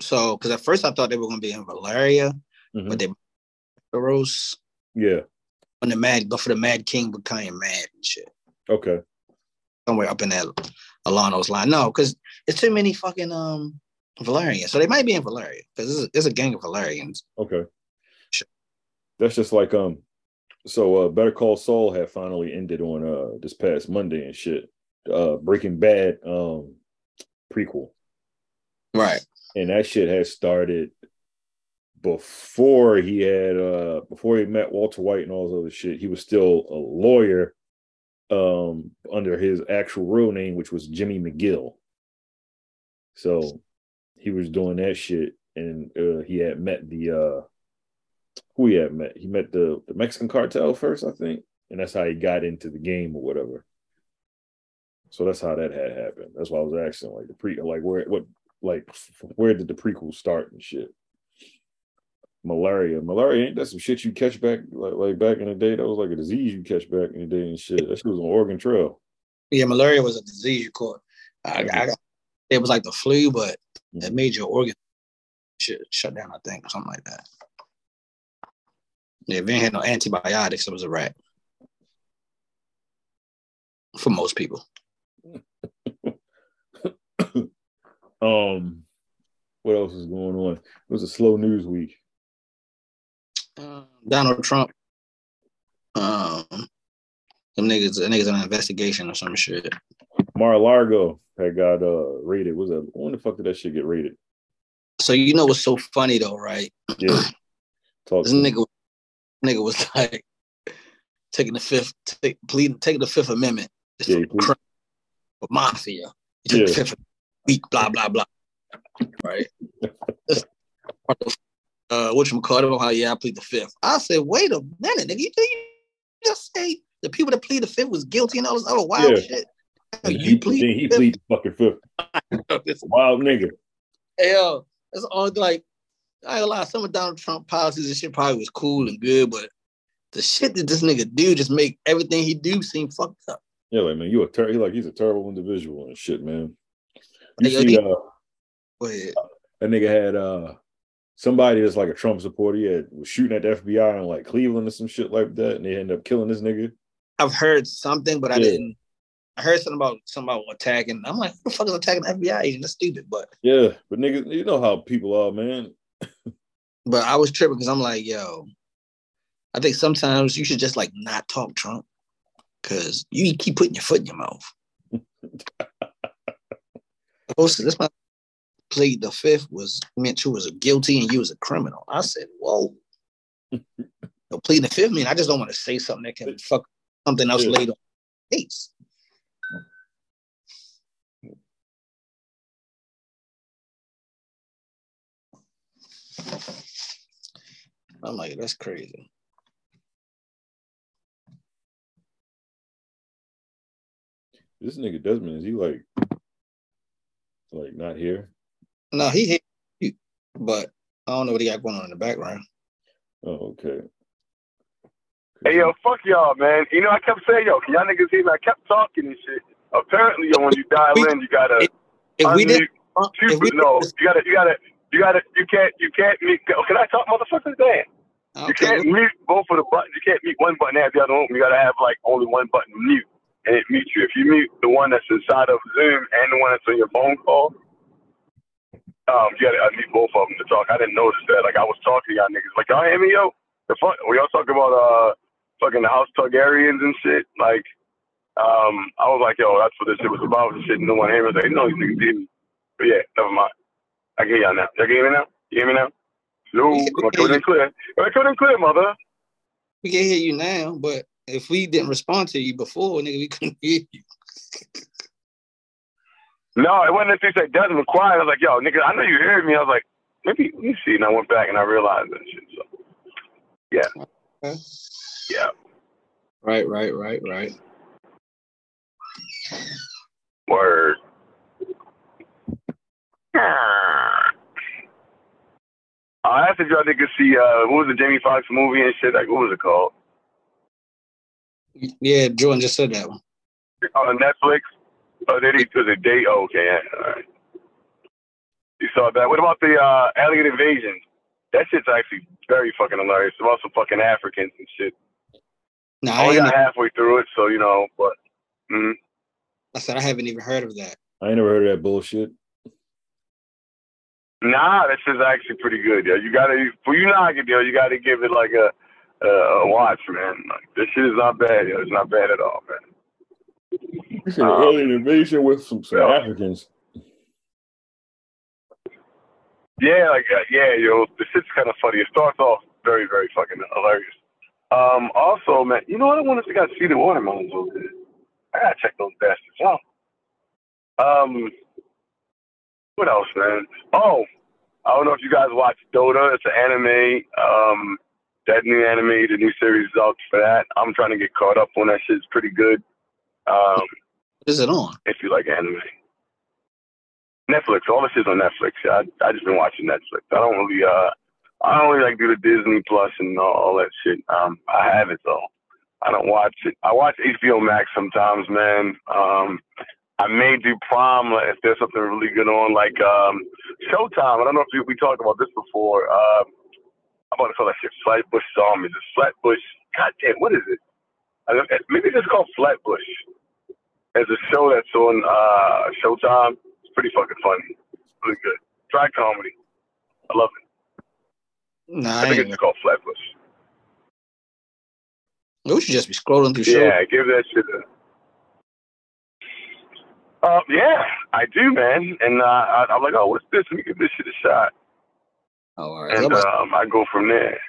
So, because at first I thought they were gonna be in Valyria, Mhm. but they Rose Yeah. when the Mad, but for the Mad King became mad and shit. Okay. Somewhere up in that along those lines. No, because it's too many fucking um Valyrians. So they might be in Valyria because there's, a- gang of Valyrians. Okay. Sure. That's just like um. So uh, Better Call Saul had finally ended on uh this past Monday and shit. Uh, Breaking Bad um prequel. Right. and that shit had started before he had uh before he met Walter White and all this other shit. He was still a lawyer um under his actual real name, which was Jimmy McGill. So he was doing that shit, and uh, he had met the uh who he had met. He met the the Mexican cartel first, I think, and that's how he got into the game or whatever. So that's how that had happened. That's why I was asking, like the pre, like where what like where did the prequel start and shit? Malaria, malaria ain't that some shit you catch back like like back in the day? That was like a disease you catch back in the day and shit. That shit was on Oregon Trail. Yeah, malaria was a disease you caught. I, I it was like the flu, but made your organ shit shut down. I think something like that. Yeah, if you ain't had no antibiotics, it was a rat. For most people. Um, what else is going on? It was a slow news week. Uh, Donald Trump. Um, them niggas, niggas in an investigation or some shit. Mar-a-Lago had got uh rated. Was that when the fuck did that shit get rated? So you know what's so funny though, right? Yeah. Talk This me. nigga, nigga was like taking the fifth, take, pleading, taking the Fifth Amendment. It's Yeah, for he plead- crime, for mafia. You took the Yeah. Fifth week, blah blah blah. Right. Uh, call it? How yeah, I plead the fifth. I said, wait a minute, nigga. You, you just say the people that plead the fifth was guilty and all this other wild Yeah. shit. You he, plead then he the plead the fucking fifth. Wild nigga. Hell, it's all like I lie, some of Donald Trump policies and shit probably was cool and good, but the shit that this nigga do just make everything he do seem fucked up. Yeah, like man, you a ter- he like he's a terrible individual and shit, man. You Hey, see, he- uh, Go ahead. that nigga had uh somebody that's like a Trump supporter. He had was shooting at the FBI in like Cleveland or some shit like that, and they ended up killing this nigga. I've heard something, but I didn't. I heard something about somebody attacking. I'm like, who the fuck is attacking the FBI agent? That's stupid. But Yeah, but niggas, you know how people are, man. but I was tripping because I'm like, yo, I think sometimes you should just like not talk Trump because you keep putting your foot in your mouth. Oh, Supposed to- this my plead the fifth was meant you was a guilty and you was a criminal. I said, whoa. no, pleading the fifth mean I just don't want to say something that can fuck something else Yeah. later on the case. I'm like, that's crazy. This nigga Desmond, is he like, like not here? No, he hit you, but I don't know what he got going on in the background. Oh, okay. Hey yo, fuck y'all, man. You know I kept saying, yo, can y'all niggas hear me? I kept talking and shit. Apparently, yo, when you dial in, you gotta If we did, unmute. if we Excuse me, no, you gotta, you gotta, you gotta, you can't, you can't mute. Can I talk, motherfuckers? Damn. You can't mute both of the buttons. You can't mute one button and have the other one. You gotta have like only one button mute, and it mutes you. If you mute the one that's inside of Zoom and the one that's on your phone call, um, you gotta unmute both of them to talk. I didn't notice that. Like I was talking to y'all niggas. Like y'all hear me, yo? The fuck, we all talking about uh, fucking the House Targaryens and shit. Like, um, I was like, yo, that's what this shit was about. and Shit, no one hear me. I was like, no, these niggas me. But yeah, never mind. I can hear y'all now. Y'all hear me now? You hear me now? No, We I'm can hear put it in clear. Put it in clear, mother. we can hear you now, but if we didn't respond to you before, nigga, we couldn't hear you. No, it wasn't until you said doesn't require. I was like, yo, nigga, I know you heard me. I was like, maybe let me see. And I went back and I realized that shit. So yeah. Okay. Yeah. Right, right, right, right. Word. I asked if y'all niggas see uh what was the Jamie Foxx movie and shit, like what was it called? Yeah, Jordan just said that one. On Netflix? Oh did he was it day oh, okay, yeah, all right. You saw that. What about the uh alien invasion? That shit's actually very fucking hilarious. It's also fucking Africans and shit. No, I I, only got halfway through it, so you know, but mm, I said I haven't even heard of that. I ain't never heard of that bullshit. Nah, this is actually pretty good, yo. You gotta for you knock it, yo. You gotta give it like a a, a watch, man. Like, this shit is not bad, yo. It's not bad at all, man. You said Um, alien invasion with some, some yeah. Africans. Yeah, like uh, yeah, yo. The shit's kind of funny. It starts off very, very fucking hilarious. Um, also, man, you know what? I want to got to see the watermelons over there. I gotta check those bastards out. Um, what else, man? Oh, I don't know if you guys watch Dota. It's an anime. Um, that new anime, the new series is out for that. I'm trying to get caught up on that shit. It's pretty good. Um, is it on? if you like anime. Netflix, all this shit's on Netflix. I I just been watching Netflix. I don't really uh I don't really like do the Disney Plus and all, all that shit. Um I have it though. I don't watch it. I watch HBO Max sometimes, man. Um I may do Prime if there's something really good on, like um Showtime. I don't know if we, we talked about this before. Uh, I'm about to call that shit Flatbush Zombies. It's Flatbush. God damn, what is it? I don't, maybe it's called Flatbush. There's a show that's on uh, Showtime. It's pretty fucking funny. It's really good. Dry comedy. I love it. Nah, I think it's called Flatbush. We should just be scrolling through shows. Yeah, give that shit a. Uh, yeah, I do, man. And uh, I, I'm like, oh, what's this? Let me give this shit a shot. Oh, all right. And I'm about- um, I go from there.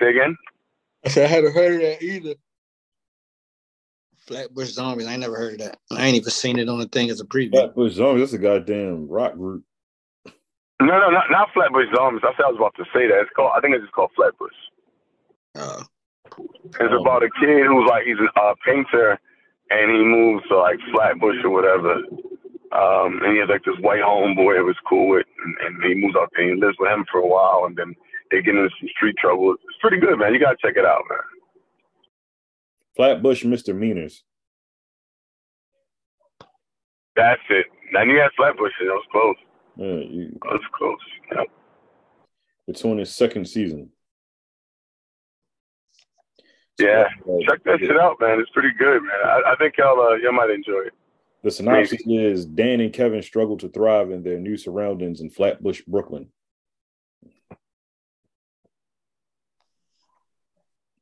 Say again? I said I hadn't heard of that either. Flatbush Zombies. I ain't never heard of that. I ain't even seen it on the thing as a preview. Flatbush Zombies, that's a goddamn rock group. No, no, not, not Flatbush Zombies. I said I was about to say that. It's called. I think it's just called Flatbush. Uh, It's about a kid who's like he's a painter, and he moves to like Flatbush or whatever. Um, and he has like this white homeboy who was cool with, and, and he moves out there and he lives with him for a while, and then they get into some street trouble. It's pretty good, man. You gotta check it out, man. Flatbush misdemeanors. That's it. Now you had Flatbush, and it was close. Yeah, you, It was close. Yeah. it's on its second season. Yeah, check that shit out, man. It's pretty good, man. I, I think y'all uh, y'all might enjoy it. The synopsis is Dan and Kevin struggle to thrive in their new surroundings in Flatbush, Brooklyn.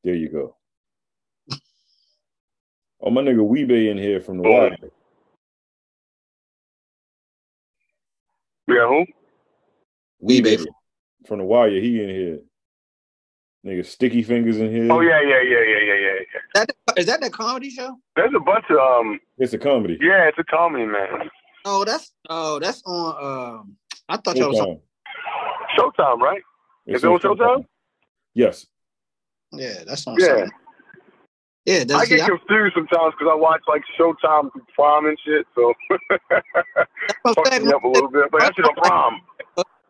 There you go. Oh, my nigga Wee-Bey in here from the Boom. wire. Yeah, who? Wee-Bey. from the wire. He in here. Nigga, Sticky Fingaz in here. Oh yeah, yeah, yeah, yeah, yeah, yeah. yeah. That, is that that comedy show? There's a bunch of um. It's a comedy. Yeah, it's a comedy, man. Oh, that's oh, that's on. Um, I thought y'all was on. Showtime. Showtime, right? It's Is it on Showtime? Yes. Yeah, that's on. Yeah. something. Yeah, I get yeah, confused sometimes because I watch like Showtime through Prime and shit, so I'm fucks me up a little bit. But that shit on Prime.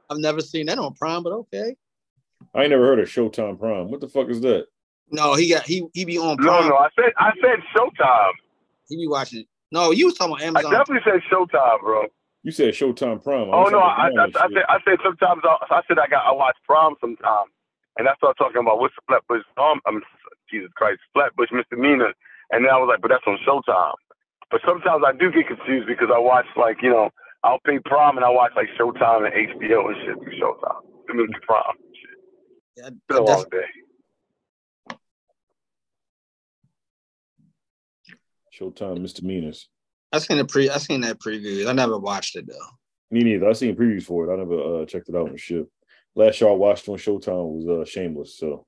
I've never seen that on Prime, but okay. I ain't never heard of Showtime Prime. What the fuck is that? No, he got he he be on No, Prime. no, I said I said Showtime. He be watching. No, you was talking about I definitely said Showtime, bro. You said Showtime Prime. Oh was no, like, I, I, I, said I said sometimes I, I said I got I watch Prom sometimes, and I started talking about what's the Flatbush um um Jesus Christ Flatbush misdemeanor, and then I was like, but that's on Showtime. But sometimes I do get confused because I watch like you know I'll pay Prom and I watch like Showtime and HBO and shit through Showtime. I mean through Prom. Yeah, It's been a I long day. Showtime misdemeanors. I seen the pre. I seen that preview. I never watched it though. Me neither. I seen previews for it. I never uh, checked it out and shit. Last show I watched on Showtime was uh, Shameless, so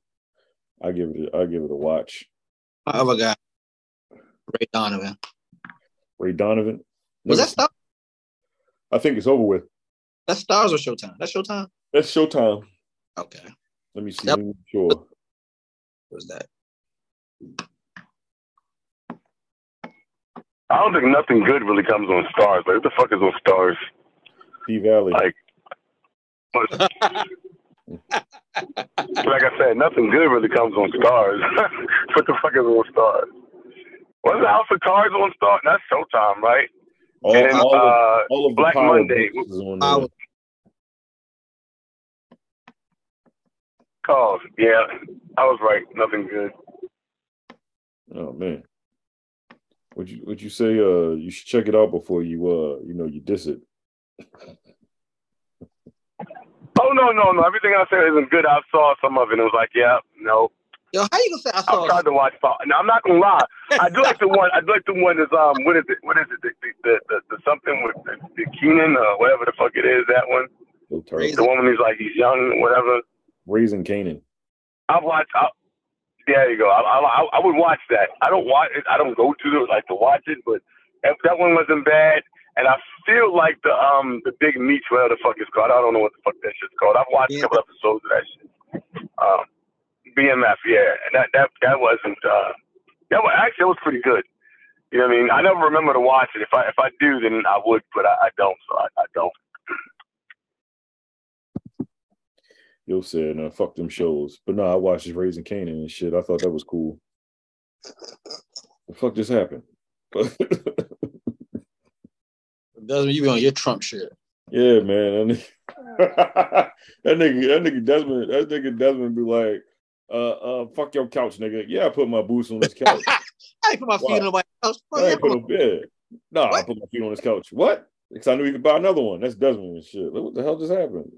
I give it. A, I give it a watch. My other guy, Ray Donovan. Ray Donovan. Was that Star? I think it's over with. That's Starz or Showtime? That's Showtime. That's Showtime. Okay, Let me see. Yep. Let me sure. what was that? I don't think nothing good really comes on Starz. Like what the fuck is on Starz? P Valley. Like, but, like I said, nothing good really comes on Starz. what the fuck is on Starz? What's the House of Cards on Starz? That's Showtime, right? all, and then all of, uh, all of the Black Power Monday. Books is on there. Power. Oh yeah, I was right. Nothing good. Oh man. Would you would you say uh you should check it out before you uh you know you diss it? Oh no, no, no. Everything I said isn't good. I saw some of it. and It was like, yeah, no. Yo, how you gonna say I saw? I tried to watch. Power. Now I'm not gonna lie. I do like the one. I do like the one is um. What is it? What is it? The the, the, the, the something with the, the Keenan or whatever the fuck it is. That one. The one when he's like he's young, whatever. Raising Kanan. I've watched. I, there you go. I, I I would watch that. I don't watch it. I don't go to the like to watch it, but if that one wasn't bad, and I feel like the um the big meat, whatever the fuck it's called. I don't know what the fuck that shit's called. I've watched a couple episodes of that shit. Um, BMF, yeah, and that that that wasn't. uh That was actually it was pretty good. You know what I mean? I never remember to watch it. If I if I do, then I would, but I, I don't. So I, I don't. Yo said, "No, fuck them shows." But no, I watched this Raising Kanan and shit. I thought that was cool. What the fuck just happened? Doesn't you be on your Trump shit? yeah, man. That nigga, that nigga, that nigga Desmond, that nigga Desmond be like, "Uh, uh, fuck your couch, nigga." Yeah, I put my boots on this couch. I put my feet Why? on my couch. I yeah, put on bed. No, I put my feet on this couch. What? Because I knew he could buy another one. That's Desmond and shit. What the hell just happened?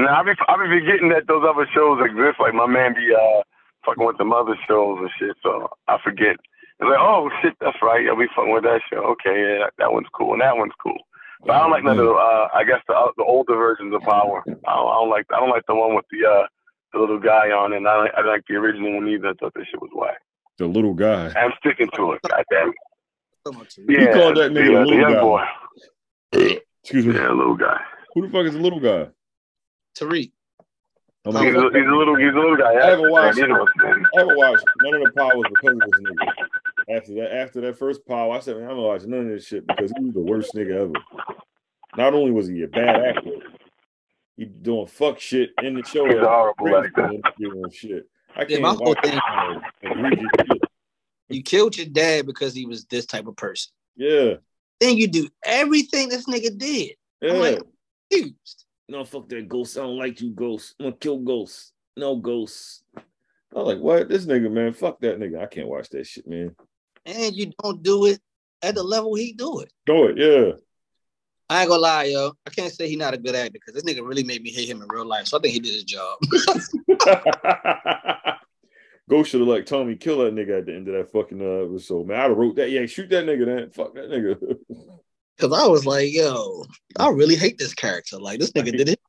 Now I be I be forgetting that those other shows exist. Like my man be uh fucking with some other shows and shit. So I forget. It's like, oh shit, that's right. I'll be fucking with that show. Okay, yeah, that, that one's cool and that one's cool. But I don't like none of the uh I guess the uh, the older versions of Power. I don't, I don't like I don't like the one with the uh the little guy on it. And I don't, I don't like the original one either. I thought that shit was whack. the little guy. I'm sticking to it. Goddamn. on. Yeah, called that nigga the, little the young guy. boy. Excuse me. Yeah, little guy. Who the fuck is the little guy? Tariq. Oh I'm He's a, he's a little he's a little guy. I haven't watched Yeah, it. you know, man. I haven't watched none of the powers because of this nigga. After that, after that first power, I said, man, I'm gonna watch none of this shit because he was the worst nigga ever. Not only was he a bad actor, he doing fuck shit in the show. He's a horrible actor. doing shit. I Yeah, can't my whole thing- shit. You killed your dad because he was this type of person. Yeah, Then you do everything this nigga did. yeah. I'm like, confused. No, fuck that ghost. I don't like you, ghost. I'm gonna kill ghosts. No ghosts. I was like, what? This nigga, man, fuck that nigga. I can't watch that shit, man. And you don't do it at the level he do it. Do it, yeah. I ain't gonna lie, yo. I can't say he's not a good actor because this nigga really made me hate him in real life. So I think he did his job. Ghost should have like Tommy kill that nigga at the end of that fucking uh, episode, man. I'd have wrote that. Yeah, shoot that nigga. Then fuck that nigga. Cause I was like, yo, I really hate this character. Like this nigga did it.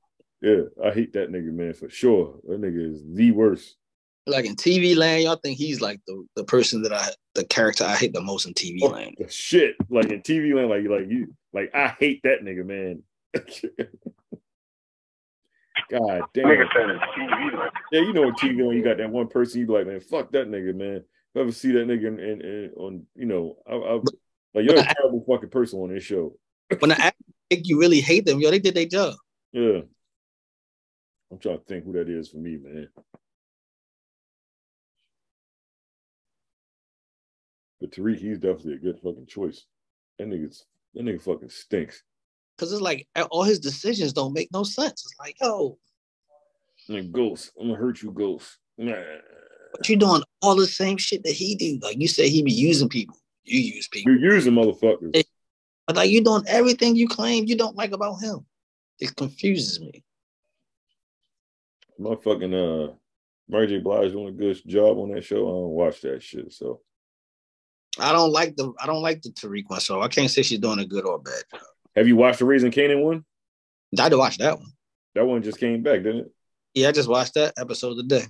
yeah, I hate that nigga, man, for sure. That nigga is the worst. Like in TV land, y'all think he's like the, the person that I the character I hate the most in TV Oh, land. shit, like in TV land, like like you, like I hate that nigga, man. God damn. Nigga said it's TV. Like, Yeah, you know on TV when you got that one person, you be like, man, fuck that nigga, man. If you ever see that nigga in, in, in on, you know, I, I, like you're a terrible fucking person on this show. When I think you really hate them, yo, they did their job. Yeah. I'm trying to think who that is for me, man. But Tariq, he's definitely a good fucking choice. That nigga's that nigga fucking stinks. Cause it's like all his decisions don't make no sense. It's like, yo, And Ghost, I'm gonna hurt you, Ghost. Nah. but you're doing all the same shit that he do. Like you say he be using people. You use people. You're using motherfuckers. But like you doing everything you claim you don't like about him. It confuses me. My fucking uh Mary J. Blige doing a good job on that show. I don't watch that shit. So I don't like the I don't like the Tariq one, so I can't say she's doing a good or bad job. have you watched the Raising Kanan one? I to watch that one. That one just came back, didn't it? Yeah, I just watched that episode today.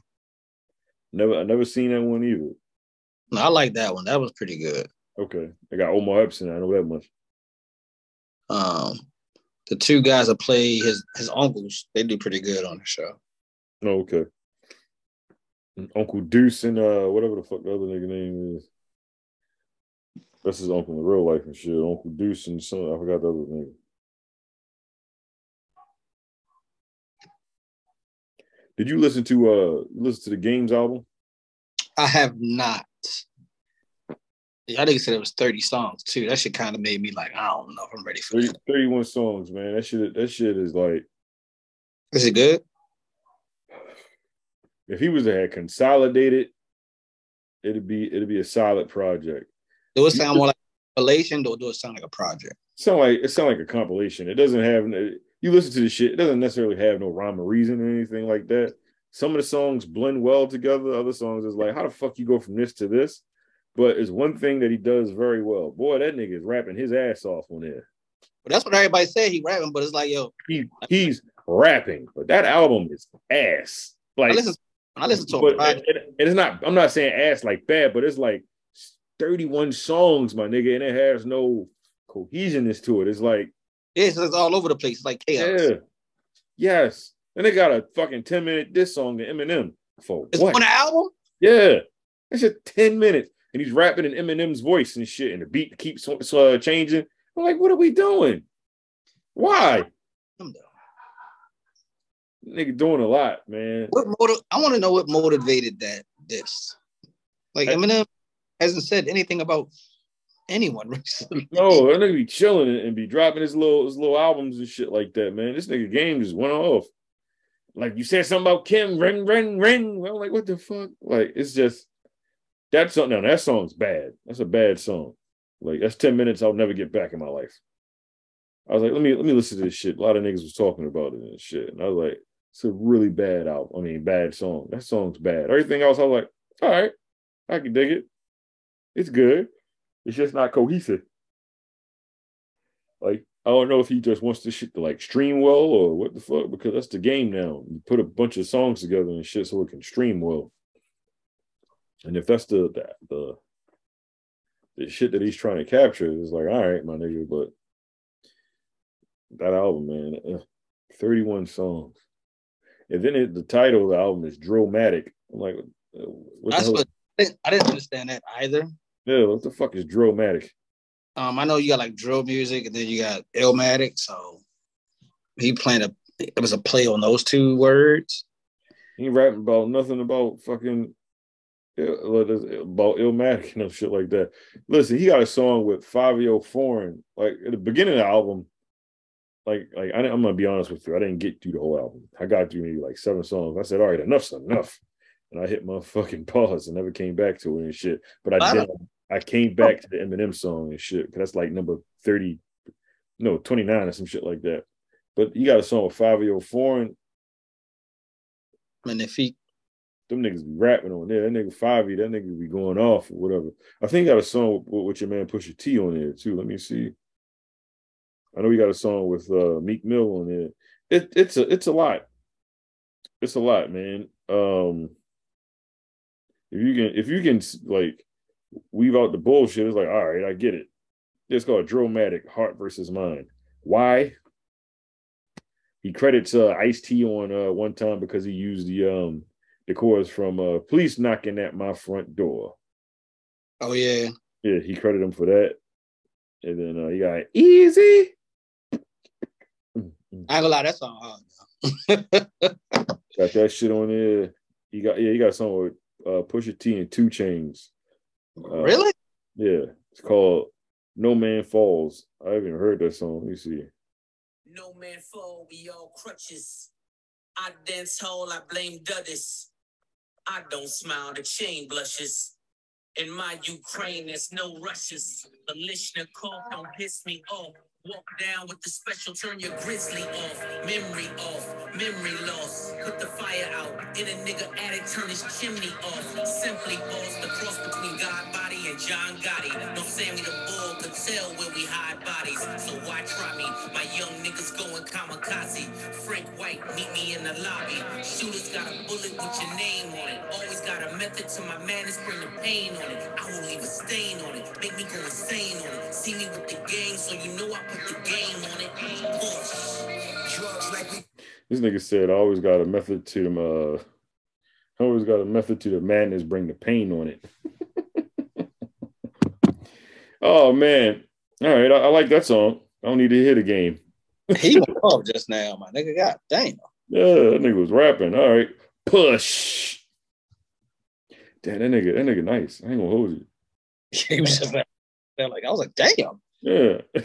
Never I never seen that one either. No, I like that one. That was pretty good. Okay. I got Omar Epps in it. I know that much. Um, the two guys that play his his uncles, they do pretty good on the show. Oh, okay. Uncle Deuce and uh whatever the fuck the other nigga name is. That's his uncle in real life and shit. Uncle Deuce and son, I forgot the other name. Did you listen to uh listen to the Game's album? I have not. Yeah, I think it said it was 30 songs too. That shit kind of made me like, I don't know if I'm ready for 30, that. 31 songs, man. That shit that shit is like Is it good? if he was to have consolidated, it'd be it'd be a solid project. Do it sound more like a relation or do it sound like a project? sound like it sound like a compilation. It doesn't have you listen to the shit. It doesn't necessarily have no rhyme or reason or anything like that. Some of the songs blend well together. Other songs is like, how the fuck you go from this to this? But it's one thing that he does very well. Boy, that nigga is rapping his ass off on there. But that's what everybody said he rapping, but it's like, yo, He he's rapping, but that album is ass. Like I listen, I listen to a but project, it- it- it's not. I'm not saying ass like bad, but it's like 31 songs, my nigga, and it has no cohesionness to it. It's like yeah, it's, it's all over the place. It's like chaos. Yeah. Yes. And they got a fucking 10 minute diss song to Eminem for It's what? on the album? Yeah. It's a 10 minutes. And he's rapping in Eminem's voice and shit, and the beat keeps uh, changing. I'm like, what are we doing? Why? Though. Nigga doing a lot, man. What motiv- I want to know what motivated that this. Like I- Eminem hasn't said anything about anyone recently. No, that nigga be chilling and and be dropping his little his little albums and shit like that, man. This nigga game just went off. Like you said something about Kim, ring, ring, ring. I'm like, what the fuck? Like, it's just that's something. Now that song's bad. That's a bad song. Like that's 10 minutes I'll never get back in my life. I was like, let me let me listen to this shit. A lot of niggas was talking about it and shit. And I was like, it's a really bad album. I mean, bad song. That song's bad. Everything else, I was like, all right, I can dig it. It's good. It's just not cohesive. Like, I don't know if he just wants this shit to like stream well or what the fuck, because that's the game now. You put a bunch of songs together and shit so it can stream well. And if that's the the the, the shit that he's trying to capture, it's like, all right, my nigga, but that album, man, uh, 31 songs. And then it, the title of the album is Drillmatic. I'm like, uh, what the hell? what I didn't, I didn't understand that either. yeah, what the fuck is Drillmatic? Um, I know you got like drill music, and then you got Illmatic. So he playing a it was a play on those two words. He ain't rapping about nothing about fucking uh, what is it, about uh, Illmatic and shit like that. Listen, he got a song with Fivio Foreign. Like at the beginning of the album, like like I, am gonna be honest with you, I didn't get through the whole album. I got through maybe like seven songs. I said, all right, enough's enough. and I hit my fucking pause and never came back to it and shit. But I I did. I came back to the Eminem song and shit because that's like number thirty, no twenty nine or some shit like that. But you got a song with Fivio Foreign. And if he Them niggas be rapping on there. That nigga Five that nigga be going off or whatever. I think got a song with, with your man Pusha T on there too. Let me see. I know you got a song with uh, Meek Mill on there. It, it's a it's a lot. It's a lot, man. Um, if you can if you can like weave out the bullshit, it's like all right, I get it. It's called Drillmatic Heart versus Mind. Why? He credits uh, Ice T on uh, one time because he used the um the chorus from uh, "Police Knocking at My Front Door." oh yeah. Yeah, he credited him for that. And then uh, you got Easy. I ain't gonna lie, that song hard. Got that shit on there. You got yeah, you got a song with uh, Pusha T and 2 Chainz. Uh, really? Yeah, it's called No Man Falls. I haven't heard that song. Let me see. No man fall, we all crutches. I dance hall, I blame Duddis. I don't smile, the chain blushes. In my Ukraine, there's no rushes. The Lishnikov don't piss me off. Walk down with the special, turn your grizzly off. Memory off, memory loss. Put the fire out. In a nigga attic, turn his chimney off. Simply boss the cross between God body and John Gotti. No Sammy the Bull could tell where we hide bodies. So why try me? My young niggas going kamikaze. Frank White, meet me in the lobby. Shooters got a bullet with your name on it. Always got a method to my madness, bring the pain on it. I won't leave a stain on it. Make me go insane on it. See me with the gang, so you know I put the game on it. Push. Drugs like we This nigga said I always got a method to them. Uh, I always got a method to the madness, bring the pain on it. oh man! All right, I, I like that song. I don't need to hit a game. He went off just now, my nigga. God damn. Yeah, that nigga was rapping. All right, push. Damn, that nigga, that nigga nice. I ain't gonna hold you. He was just like, like I was like, damn. Yeah,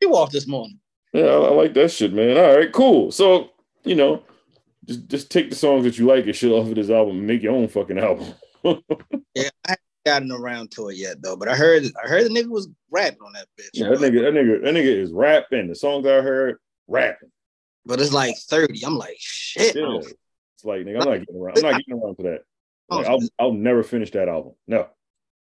He walked this morning. yeah, I, I like that shit, man. All right, cool. So you know, just just take the songs that you like and shit off of this album and make your own fucking album. Yeah, I haven't gotten around to it yet though. But I heard I heard the nigga was rapping on that bitch. Yeah, that nigga, that nigga, that nigga is rapping. The songs I heard, rapping. But it's like 30. I'm like, shit. Yeah. It's like, nigga, I'm not getting around. I'm not getting around to that. Oh, Like, I'll, I'll never finish that album. No.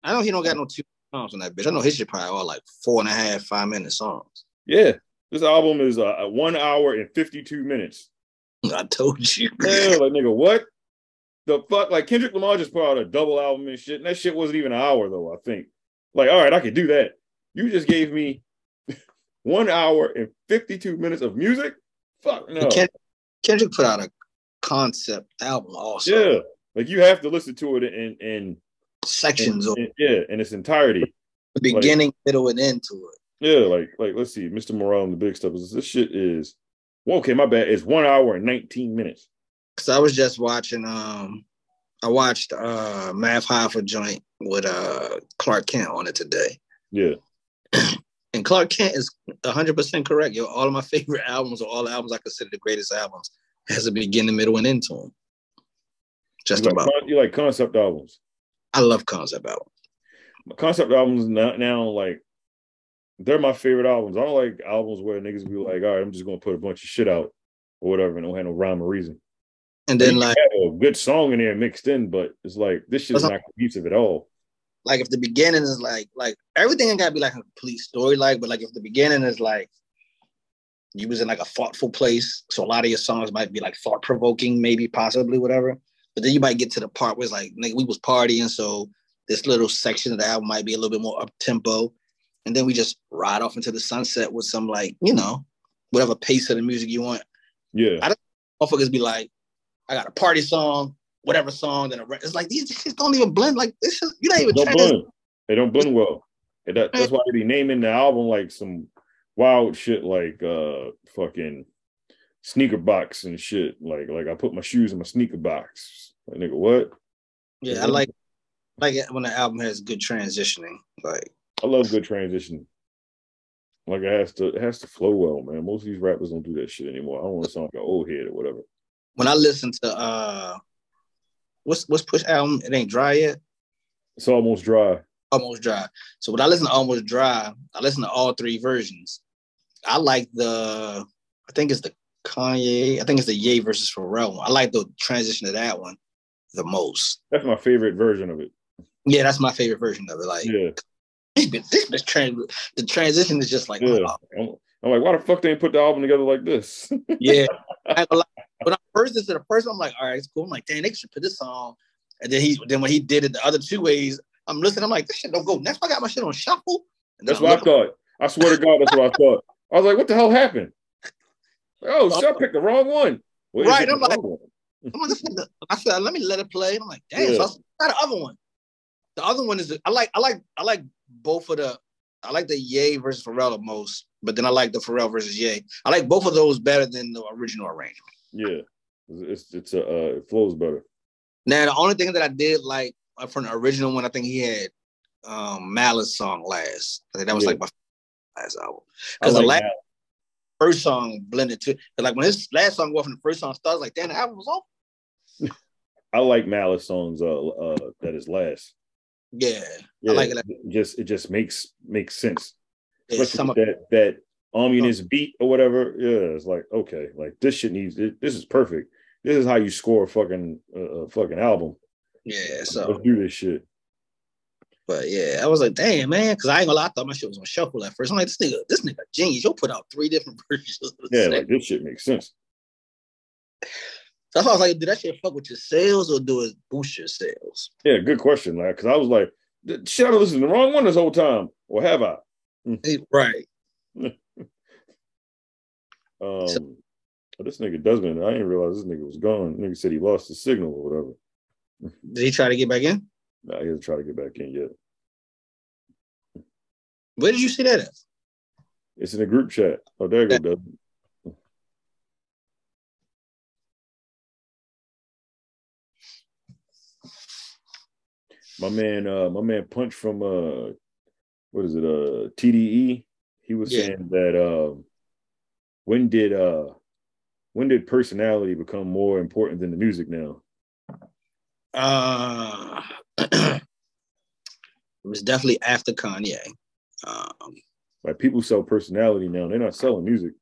I know he don't got no two songs on that bitch. I know his shit probably all like four and a half, five minute songs. Yeah. This album is uh, one hour and 52 minutes. I told you. Yeah, like, nigga, what? The fuck? Like, Kendrick Lamar just put out a double album and shit. And that shit wasn't even an hour, though, I think. Like, all right, I could do that. You just gave me one hour and 52 minutes of music? Fuck no. Kendrick, Kendrick put out a concept album also. Yeah. Like, you have to listen to it and in, Sections in, of in yeah, in its entirety. the beginning, middle, and end to it. Yeah, like like let's see, Mr. Morale and the big stuff. is This shit is well, okay, my bad. It's one hour and 19 minutes. Cause I was just watching um I watched uh Math Hoffa joint with uh Clark Kent on it today. Yeah. And Clark Kent is 100% correct. Yo, all of my favorite albums or all the albums I consider the greatest albums has a beginning, middle, and end to them. Just You like, about. you like concept albums. I love concept albums. Concept albums now, now like they're my favorite albums. I don't like albums where niggas be like, all right, I'm just gonna put a bunch of shit out or whatever and don't have no rhyme or reason. And then like have a good song in there mixed in, but it's like this shit is not cohesive at all. like if the beginning is like like everything ain't gotta be like a complete story like, but like if the beginning is like you was in like a thoughtful place, so a lot of your songs might be like thought provoking, maybe possibly whatever. But then you might get to the part where it's like nigga, we was partying, so this little section of the album might be a little bit more up tempo, and then we just ride off into the sunset with some like you know whatever pace of the music you want. Yeah. I don't Motherfuckers be like, I got a party song, whatever song, then a re-. it's like these don't even blend. Like this is you're not even don't trying to blend. They don't blend well. And that, that's why they be naming the album like some wild shit like uh fucking sneaker box and shit. Like like I put my shoes in my sneaker box. Like nigga, what? Yeah, I like like when the album has good transitioning. Like I love good transition. Like it has to it has to flow well, man. Most of these rappers don't do that shit anymore. I don't want to sound like an old head or whatever. when I listen to uh what's what's Push album? It ain't dry yet. It's almost dry. Almost dry. So when I listen to Almost Dry, I listen to all three versions. I like the, I think it's the Kanye. I think it's the Ye versus Pharrell one. I like the transition to that one the most. That's my favorite version of it. Yeah, that's my favorite version of it. Like Yeah, this, this, trans- the transition is just like, yeah. oh, I'm, I'm like, why the fuck they ain't put the album together like this? yeah. I lie. when I first listened to the first one, I'm like, all right, it's cool. I'm like, damn, they should put this song. And then he, then when he did it the other two ways, I'm listening. I'm like, this shit don't go. Next, I got my shit on shuffle. That's what I thought. I swear to God, that's what I thought. I was like, what the hell happened? Oh, shit, I picked the wrong one. Well, Right, I'm like- one. I'm like, I said, let me let it play. I'm like, damn, Yeah. so I got the other one. The other one is I like, I like, I like both of the. I like the Ye versus Pharrell the most, but then I like the Pharrell versus Ye. I like both of those better than the original arrangement. Yeah, it's it's a uh, it flows better. Now, the only thing that I did like uh, from the original one, I think he had um Malice song last. I think that was Yeah. like my last album. Because the like last first song blended too. Like when his last song off and the first song starts, like damn, the album was off. I like Malice songs. Uh, uh, that is last. Yeah, Yeah, like it. it Just it just makes makes sense. yeah some with of, that that ominous beat or whatever. Yeah, it's like okay, like this shit needs. This is perfect. This is how you score a fucking uh, a fucking album. yeah. So, Let's do this shit. But yeah, I was like, damn man, because I ain't gonna lie, I thought my shit was on shuffle at first. I'm like, this nigga, this nigga genius. You'll put out three different versions. Yeah, like this shit makes sense. That's why I was like, did that shit fuck with your sales or do it boost your sales? Yeah, good question. Like, because I was like, shit, I listened to the wrong one this whole time, or have I? Right. Um, but this nigga Desmond, I didn't realize this nigga was gone. Nigga said he lost the signal or whatever. Did he try to get back in? Nah, he hasn't tried to get back in yet. Where did you see that at? It's in a group chat. Oh, there you go, Desmond. My man, uh, my man Punch from uh what is it, uh TDE? He was Yeah. saying that um when did uh when did personality become more important than the music now? Uh, it was definitely after Kanye. Um, Like people sell personality now, they're not selling music.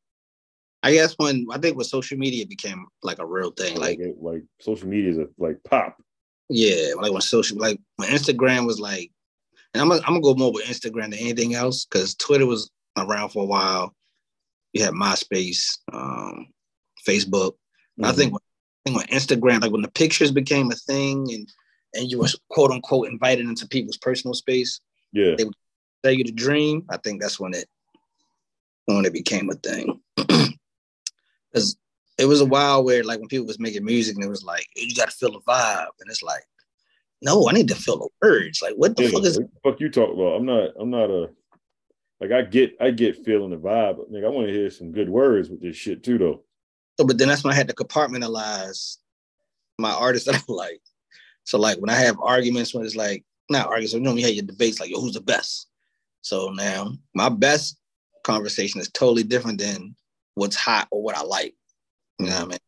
I guess when I think when social media became like a real thing, like Like like social media is a, like pop. yeah, like when social, like when Instagram was like, and I'm gonna, I'm gonna go more with Instagram than anything else because Twitter was around for a while. You had MySpace, um, Facebook. I Mhm. think when, I think when Instagram, like when the pictures became a thing, and and you were quote unquote invited into people's personal space, yeah, they would tell you the dream. I think that's when it when it became a thing. Because it was a while where like when people was making music and it was like you got to feel the vibe, and it's like, no, I need to feel the words. Like what the yeah. fuck is? What the fuck you talk about? I'm not I'm not a like I get I get feeling the vibe. but, Nigga, I want to hear some good words with this shit too though. So, but then that's when I had to compartmentalize my artists that I like. So like when I have arguments, when it's like not arguments, you know, you have your debates like, yo, who's the best? So now my best conversation is totally different than what's hot or what I like. You know what I mean?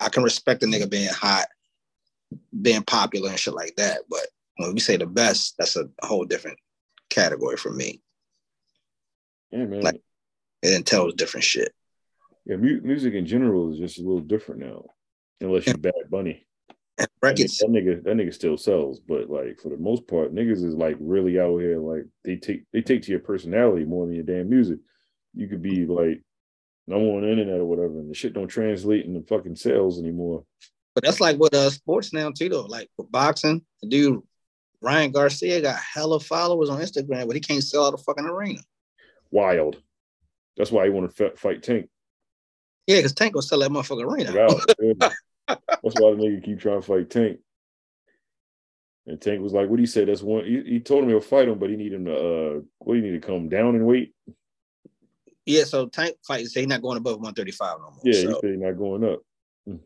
I can respect a nigga being hot, being popular and shit like that. But when we say the best, that's a whole different category for me. Yeah, man. Like- It entails different shit. yeah, mu- music in general is just a little different now. Unless you're Bad Bunny. And That nigga, records, that nigga, that nigga still sells, but like for the most part, niggas is like really out here. Like they take they take to your personality more than your damn music. You could be like number one on the internet or whatever, and the shit don't translate into fucking sales anymore. But that's like with uh, sports now too, though. Like with boxing, the dude Ryan Garcia got hella followers on Instagram, but he can't sell out a fucking arena. Wild. That's why he want to fight Tank. Yeah, because Tank gonna sell that motherfucking arena. Like, out. Yeah. That's why the nigga keep trying to fight Tank. And Tank was like, "What do you say? That's one." He, he told him he'll fight him, but he need him to. uh What do you need to come down and wait? Yeah, so Tank fight say he's not going above 135 no more. Yeah, he said he's not going up.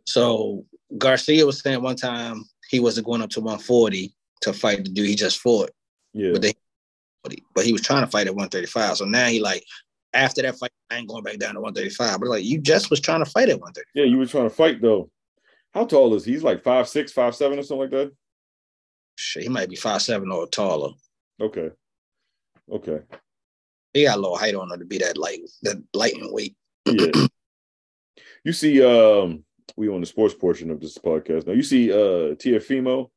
so Garcia was saying one time he wasn't going up to 140 to fight the dude he just fought, Yeah, but they but he was trying to fight at 135. So now he like after that fight, I ain't going back down to 135. But like you just was trying to fight at 130. yeah, you were trying to fight though. How tall is he? He's like five six, five seven, or something like that. Shit, he might be five seven or taller. Okay. Okay. He got a little height on him to be that light, that lightning weight. Yeah. you see, um, we on the sports portion of this podcast now. You see, uh, Teofimo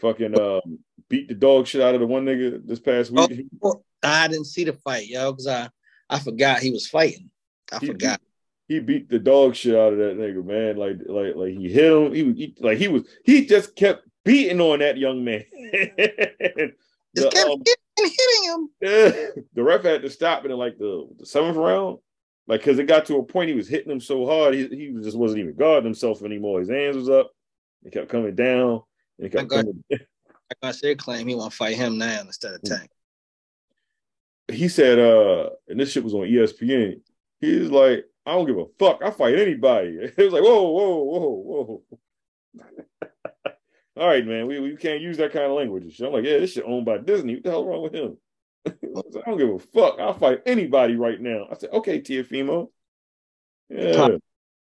fucking um beat the dog shit out of the one nigga this past Oh, week. well, I didn't see the fight, yo, because I I forgot he was fighting. I He- forgot. He beat the dog shit out of that nigga, man. Like, like, like he hit him. He, he like he was. He just kept beating on that young man. Just The, kept um, hitting, hitting him. the ref had to stop it in like the, the seventh round, like because it got to a point he was hitting him so hard he, he just wasn't even guarding himself anymore. His hands was up, he kept coming down, and he kept coming. I said, claim he want to fight him now instead of Tank. He said, "Uh, and this shit was on ESPN. He's like, I don't give a fuck. I fight anybody." It was like, whoa, whoa, whoa, whoa. All right, man, we, we can't use that kind of language. and. I'm like, yeah, this shit owned by Disney. What the hell wrong with him? I like, I don't give a fuck. I'll fight anybody right now. I said, okay, Teofimo. Yeah.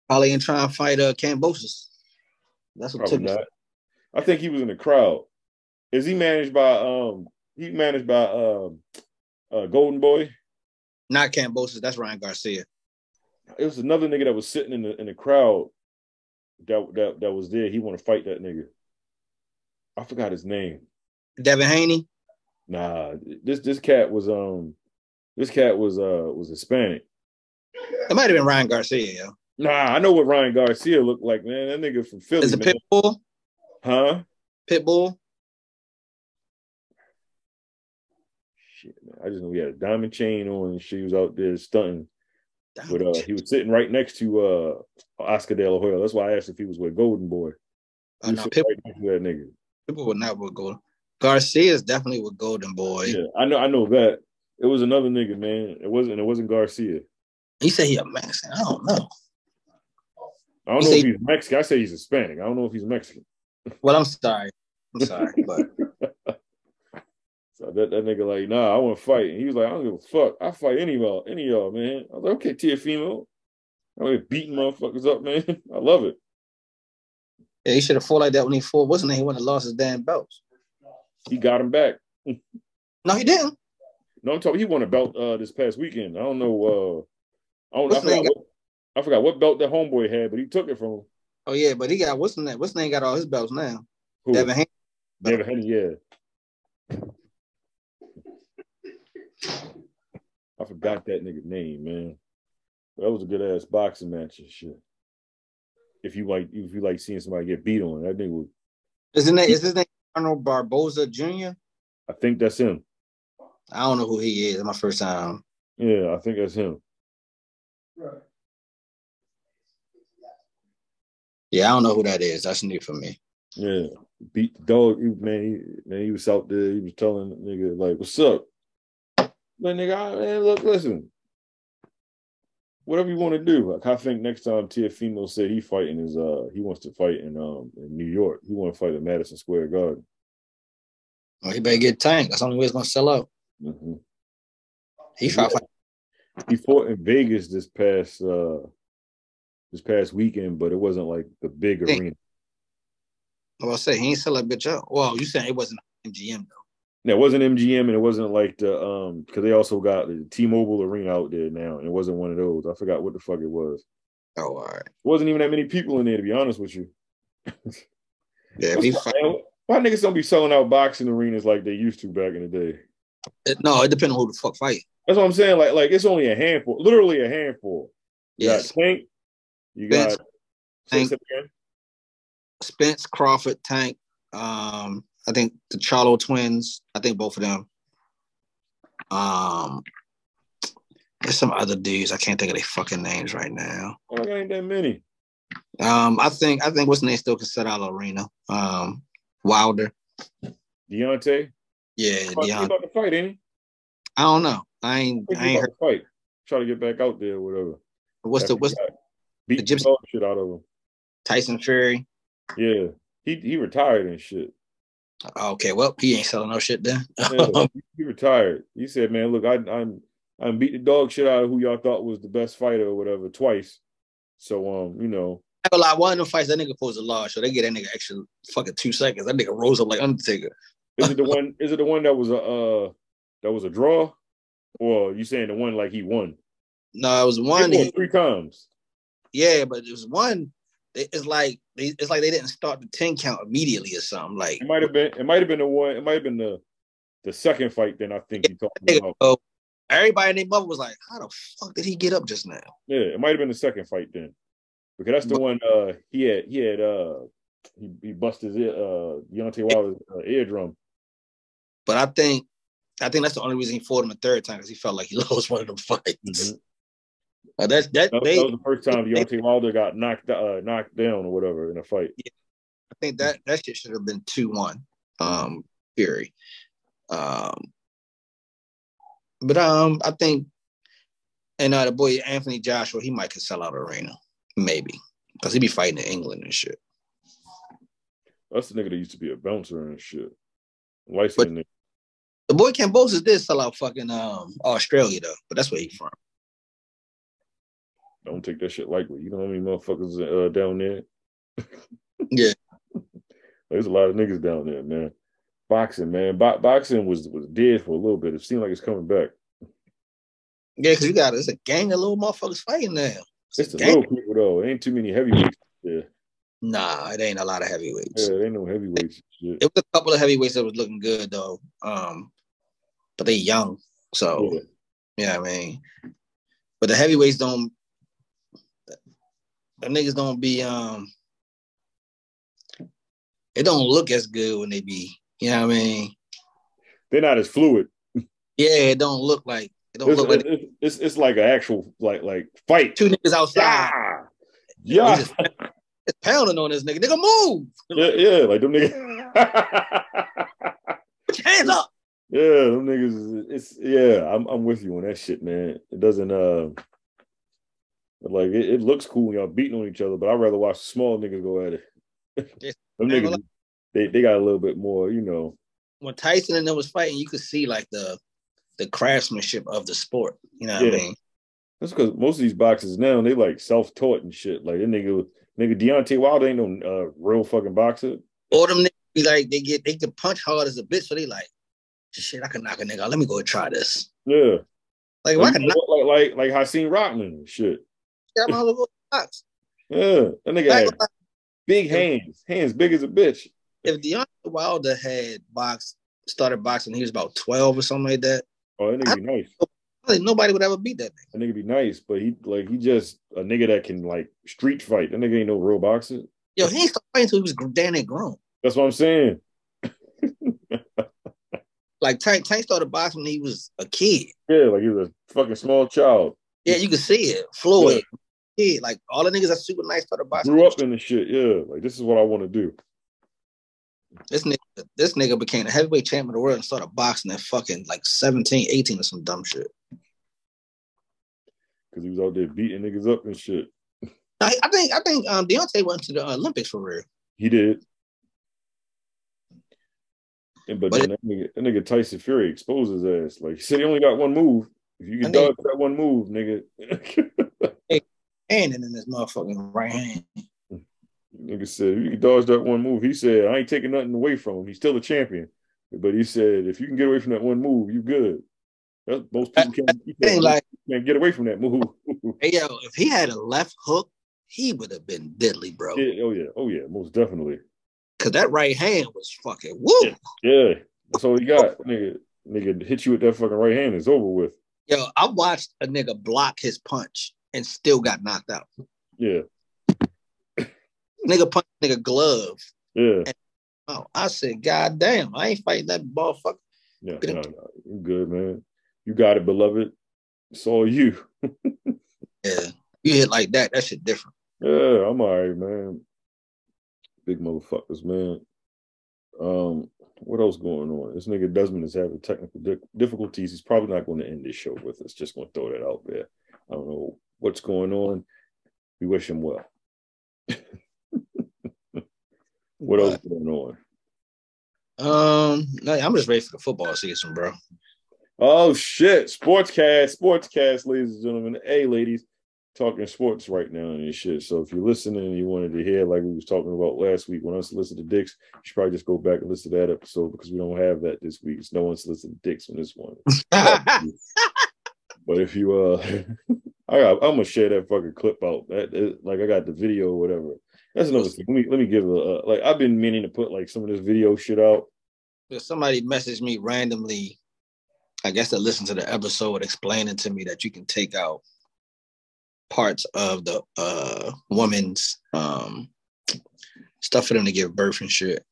Probably ain't trying to fight uh Kambosos. That's what Probably took not. I think he was in the crowd. Is he managed by um he managed by um uh Golden Boy? Not Kambosos, that's Ryan Garcia. It was another nigga that was sitting in the in the crowd that that that was there. He want to fight that nigga. I forgot his name. Devin Haney. Nah, this this cat was um this cat was uh was Hispanic. It might have been Ryan Garcia, yo. Nah, I know what Ryan Garcia looked like, man. That nigga from Philly, Is it man. Pitbull? huh? Pitbull? Shit, man. I just know he had a diamond chain on and she was out there stunting. But uh, he was sitting right next to uh Oscar De La Hoya. That's why I asked if he was with Golden Boy. He was no, Pitbull, right that nigga. people would not with Golden. Garcia is definitely with Golden Boy. Yeah, I know. I know that. It was another nigga, man. It wasn't. It wasn't Garcia. He said he a Mexican. I don't know. I don't You know say- if he's Mexican. I say he's Hispanic. I don't know if he's Mexican. Well, I'm sorry. I'm sorry, but So that, that nigga like, nah, I want to fight. And he was like, I don't give a fuck. I fight any of y'all, any of y'all, man. I was like, okay, Teofimo. I'm like beating motherfuckers up, man. I love it. yeah, he should have fought like that when he fought. Wasn't he when have lost his damn belts? He got him back. No, he didn't. No, I'm talking. He won a belt uh, this past weekend. I don't know. Uh, I don't. I forgot, what, I forgot what belt that homeboy had, but he took it from him. Oh yeah, but he got what's the name? What's the name got all his belts now? Who? Devin Haney. Devin Haney, yeah. I forgot that nigga name, man. That was a good ass boxing match and shit. If you like, if you like seeing somebody get beat on, that nigga was. Is his name is his name Arnold Barboza Jr.? I think that's him. I don't know who he is. My first time. Yeah, I think that's him. Yeah, I don't know who that is. That's new for me. Yeah, beat the dog. Man, he, man, he was out there. He was telling the nigga like, "What's up?" Like, nigga, I, man, look, listen. Whatever you want to do. Like, I think next time Teofimo said he fighting is uh he wants to fight in um in New York. He want to fight at Madison Square Garden. Oh, he better get tanked. That's the only way it's gonna sell out. hmm He to fight. He fought in Vegas this past uh this past weekend, but it wasn't like the big arena. I say he ain't sell that bitch out. Well, you saying it wasn't MGM though. Yeah, it wasn't MGM and it wasn't like the um because they also got the T-Mobile Arena out there now, and it wasn't one of those. I forgot what the fuck it was. Oh, all right. It wasn't even that many people in there, to be honest with you. Yeah, Why niggas don't be selling out boxing arenas like they used to back in the day? it- no, it depends on who the fuck fight. That's what I'm saying. Like, like it's only a handful, literally a handful. You Yes, got Tank, you got Spence, say Tank. Spence, Crawford, Tank. Um, I think the Charlo twins. I think both of them. Um, there's some other dudes. I can't think of their fucking names right now. Oh, there ain't that many. Um, I think I think what's the name still can set out arena. Um, Wilder. Deontay, Yeah, he Deon. about to fight, ain't he? I don't know. I ain't. He I ain't about heard. to fight. Try to get back out there, or whatever. What's the what's he beat the the gypsy- shit out of him? Tyson Fury? Yeah, he he retired and shit. Okay, well he ain't selling no shit then. He retired. He said, "Man, look, I, I'm I'm beat the dog shit out of who y'all thought was the best fighter or whatever twice. So um, you know, I ain't gonna lie, one of them fights that nigga supposed a lose, so they get that nigga extra fucking two seconds. That nigga rose up like Undertaker. Is it the one? Is it the one that was a uh that was a draw, or you saying the one like he won? No, it was one. He won He, three times. yeah, but it was one. It- It's like they, it's like they didn't start the ten count immediately or something. Like It might have been. It might have been the one. It might have been the the second fight. Then I think you talking about. oh, everybody in their mother was like, "How the fuck did he get up just now?" Yeah, it might have been the second fight then, because that's the But- one. Uh, he had he had uh he, he busted his uh Deontay Wilder's uh, eardrum. But I think, I think that's the only reason he fought him a third time because he felt like he lost one of them fights. Mhm. Uh, that's that. That, They, that was the first time Deontay Wilder got knocked uh, knocked down or whatever in a fight. Yeah, I think that that shit should have been two one. Um, Fury. Um, but um, I think, and uh, the boy Anthony Joshua, he might could sell out arena, maybe, because he'd be fighting in England and shit. That's the nigga that used to be a bouncer and shit. Nigga. The boy Kambosos did sell out fucking um Australia though, but that's where he from. Don't take that shit lightly. You know how many motherfuckers uh, down there? Yeah. There's a lot of niggas down there, man. Boxing, man. Bo- boxing was was dead for a little bit. It seemed like it's coming back. Yeah, because you got it's a gang of little motherfuckers fighting now. It's the a gang. little people though. Ain't too many heavyweights. Yeah, Nah, it ain't a lot of heavyweights. yeah, ain't no heavyweights. Shit. It was a couple of heavyweights that was looking good though. Um, but they young, so Yeah. yeah, I mean, but the heavyweights don't. The niggas don't be um. It don't look as good when they be. You know what I mean? They're not as fluid. Yeah, it don't look like it don't It's, look like it's, it's, it's like an actual like like fight. two niggas outside. Yeah, yeah, just- It's pounding on this nigga. Nigga, move! yeah, yeah. Like them niggas. Put your hands up. Yeah, them niggas. It's yeah. I'm I'm with you on that shit, man. It doesn't uh like it, it looks cool when y'all beating on each other, but I'd rather watch small niggas go at it. Them niggas, they they got a little bit more, you know. When Tyson and them was fighting, you could see like the the craftsmanship of the sport. You know what Yeah. I mean? That's because most of these boxers now they like self taught and shit. Like that nigga, nigga Deontay Wilder ain't no uh, real fucking boxer. Or them niggas be like they get they can punch hard as a bitch, so they like, shit, I can knock a nigga. out. Let me go and try this. Yeah, Like, like knock like like, like Hakeem Rockman and shit. That motherfucker box. Yeah, that nigga Like, had big hands, hands big as a bitch. if Deontay Wilder had boxed, started boxing, he was about twelve or something like that. Oh, that nigga be nice. Think nobody would ever beat that nigga. That nigga be nice, but he like he just a nigga that can like street fight. That nigga ain't no real boxer. Yo, he ain't started fighting until he was damn near grown. That's what I'm saying. Like Tank, Tank started boxing when he was a kid. Yeah, like he was a fucking small child. Yeah, you can see it. Floyd, kid, like all the niggas are super nice started boxing. Grew up in the shit. Yeah, like this is what I want to do. This nigga, this nigga became the heavyweight champion of the world and started boxing at fucking like 17, 18 or some dumb shit. Because he was out there beating niggas up and shit. I, I think I think um Deontay went to the Olympics for real. He did. And but, But then that, nigga, that nigga Tyson Fury exposed his ass. Like he said, he only got one move. If you can dodge that one move, nigga, And in his motherfucking right hand. nigga said you can dodge that one move. He said I ain't taking nothing away from him. He's still a champion. But he said if you can get away from that one move, you good. That's, most people can't, can't, like, can't get away from that move. hey yo, if he had a left hook, he would have been deadly, bro. yeah, oh yeah, oh yeah, most definitely. Cause that right hand was fucking woo. Yeah. Yeah, that's all he got. nigga, nigga hit you with that fucking right hand. It's over with. Yo, I watched a nigga block his punch and still got knocked out. Yeah, Nigga punch nigga glove. yeah, Oh, I said, God damn, I ain't fighting that motherfucker. yeah. No, no, you good, man. You got it, beloved. It's all you. Yeah. You hit like that, that shit different. Yeah, I'm all right, man. Big motherfuckers, man. Um, what else going on? This nigga Desmond is having technical di- difficulties. He's probably not going to end this show with us. Just going to throw that out there. I don't know what's going on. We wish him well. what else going on? Um, no, I'm just ready for the football season, bro. Oh shit! Sportscast, sportscast, ladies and gentlemen. Hey, ladies, talking sports right now and shit. So if you're listening and you wanted to hear like we was talking about last week when I solicited dicks, you should probably just go back and listen to that episode because we don't have that this week. So no one solicited dicks on this one. but if you uh I got, I'm gonna share that fucking clip out. That, like I got the video or whatever. That's another thing. Let me let me give a uh, like I've been meaning to put like some of this video shit out. If somebody messaged me randomly, I guess to listen to the episode explaining to me that you can take out parts of the uh woman's um stuff for them to give birth and shit.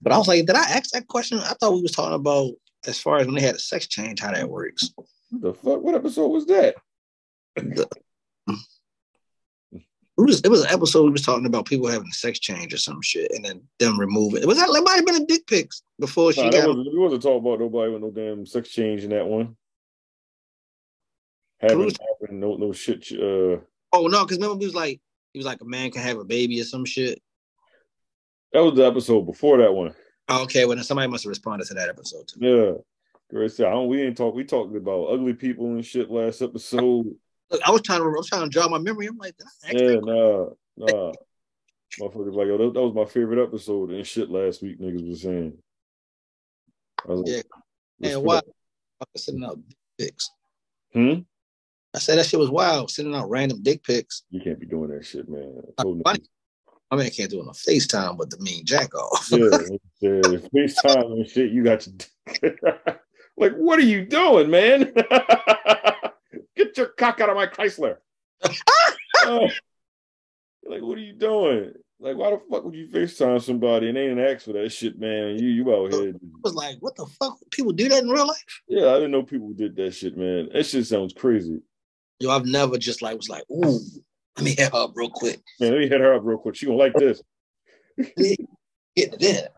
But I was like, did I ask that question? I thought we was talking about as far as when they had a sex change, how that works. What the fuck? What episode was that? It was it was an episode we was talking about people having a sex change or some shit, and then them removing. it. Was that it might have been a dick pics before she Nah, got wasn't, we wasn't talking about nobody with no damn sex change in that one. Having Who's- having no no shit. Uh, Oh no, because remember he was like he was like a man can have a baby or some shit. that was the episode before that one. Oh, okay, well then somebody must have responded to that episode too. Yeah. Grace I don't, we ain't talk. We talked about ugly people and shit last episode. Look, I was trying to I was trying to jog my memory. I'm like, I Yeah, nah, nah. Motherfuckers like, yo, that, that was my favorite episode and shit last week. Niggas was saying. I was Yeah. like, Man, respect. why fucking sending out dick pics? Hmm? I said that shit was wild, sending out random dick pics. You can't be doing that shit, man. I Funny. I mean, I can't do it on FaceTime, but the mean jack off. yeah, yeah, FaceTime and shit. You got your like, what are you doing, man? Get your cock out of my Chrysler. Uh, like, what are you doing? Like, why the fuck would you FaceTime somebody and they didn't ask for that shit, man? You you out here. I was like, what the fuck? People do that in real life? Yeah, I didn't know people did that shit, man. That shit sounds crazy. Yo, I've never just like was like, ooh, let me hit her up real quick. Man, let me hit her up real quick. She gonna like this. Get in.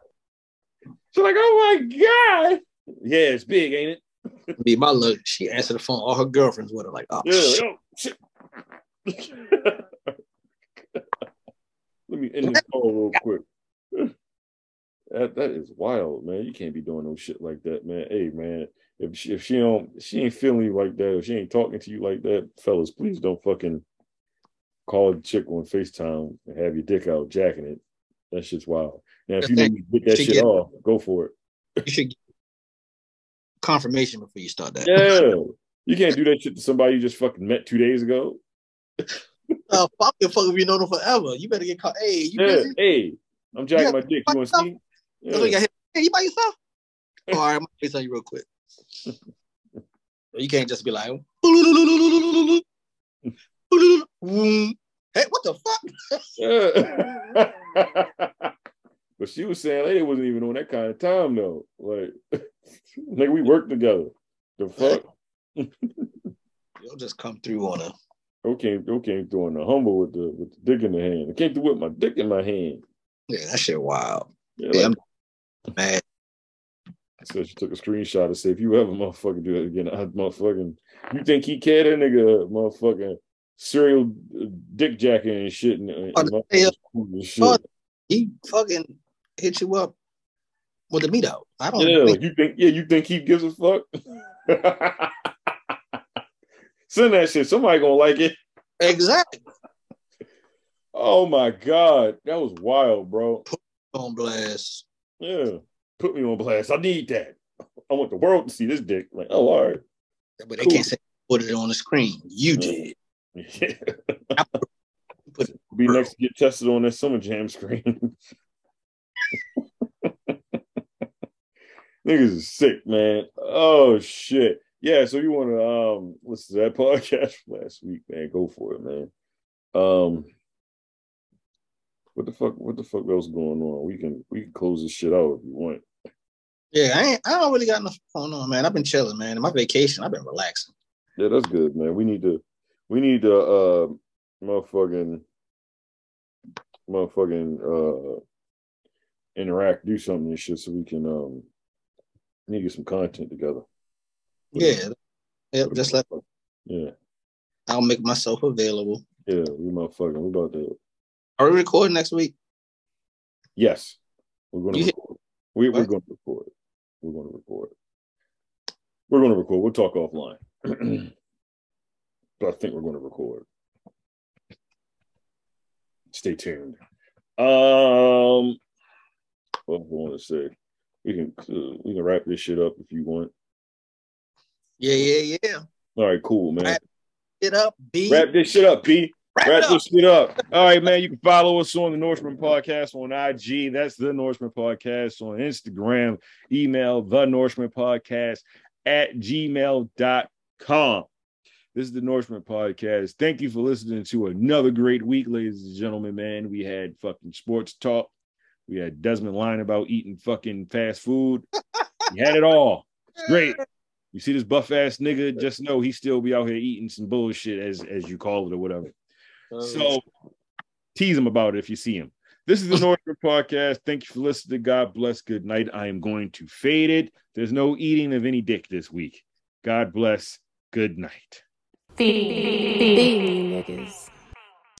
She's like, oh my god. Yeah, it's big, ain't it? Be my luck. She answered the phone. All her girlfriends with her like, oh Yeah. shit. Oh. Let me end this call real quick. That that is wild, man. You can't be doing no shit like that, man. Hey, man, if she, if she don't, she ain't feeling you like that, if she ain't talking to you like that, fellas, please don't fucking call a chick on Facetime and have your dick out jacking it. That shit's wild. Now, if you need to get that shit get- off, go for it. You should confirmation before you start that. Yeah, you can't do that shit to somebody you just fucking met two days ago. Uh, fuck your fuck if you know them forever. You better get caught. Hey, you Yeah, busy? hey, I'm jacking my dick. You want to see? That's what you Yeah. hit. Hey, you by yourself? All right, I'm gonna tell you real quick. You can't just be like, hey, what the fuck? But she was saying they wasn't even on that kind of time though. Like, nigga, we worked together. The fuck? You'll just come through on a. Okay, okay, throwing the humble with the with the dick in the hand. I do it with my dick in my hand. Yeah, that shit wild. Yeah, Yeah, like, I'm mad. so she took a screenshot and said, if you ever motherfucking do that again, I motherfucking you think he cared that nigga motherfucking serial dick jacking and shit and, and, and shit. He fucking hit you up with a meat out. I don't Yeah, think you think yeah, you think he gives a fuck? Send that shit. Somebody gonna like it. exactly Oh my god, that was wild, bro. Put me on blast. Yeah, put me on blast. I need that. I want the world to see this dick. Like, oh, all right. But they Cool. can't say put it on the screen. You did. Yeah. Put- Be next to get tested on that summer jam screen. Niggas is sick, man. Oh shit. Yeah, so you want to um listen to that podcast from last week, man? Go for it, man. Um, what the fuck? What the fuck else going on? We can we can close this shit out if you want. Yeah, I ain't, I don't really got enough going on, man. I've been chilling, man. In My vacation, I've been relaxing. Yeah, that's good, man. We need to we need to uh motherfucking motherfucking uh interact, do something and shit so we can um need to get some content together. Yeah. Yep, just like Yeah, I'll make myself available. yeah, we motherfucking we about to Are we recording next week? yes. We're gonna You hit- record. We, we're What? gonna record. We're gonna record. We're gonna record. We'll talk offline. but I think we're gonna record. stay tuned. Um, what I want to say? We can uh, we can wrap this shit up if you want. Yeah, yeah, yeah. All right, cool, man. Wrap It up, B. Wrap this shit up, B. Wrap Wrap up. this shit up. All right, man. You can follow us on the Nourishment Podcast on IG. That's the Nourishment Podcast on Instagram. Email the Nourishment Podcast at gmail.com. This is the Nourishment Podcast. Thank you for listening to another great week, ladies and gentlemen. Man, we had fucking sports talk. We had Desmond lying about eating fucking fast food. We had it all. It's great. You see this buff ass nigga, just know he still be out here eating some bullshit as as you call it or whatever. So tease him about it if you see him. This is the Nourishment Podcast. Thank you for listening. God bless. Good night. I am going to fade it. There's no eating of any dick this week. God bless. Good night. Feed me, niggas.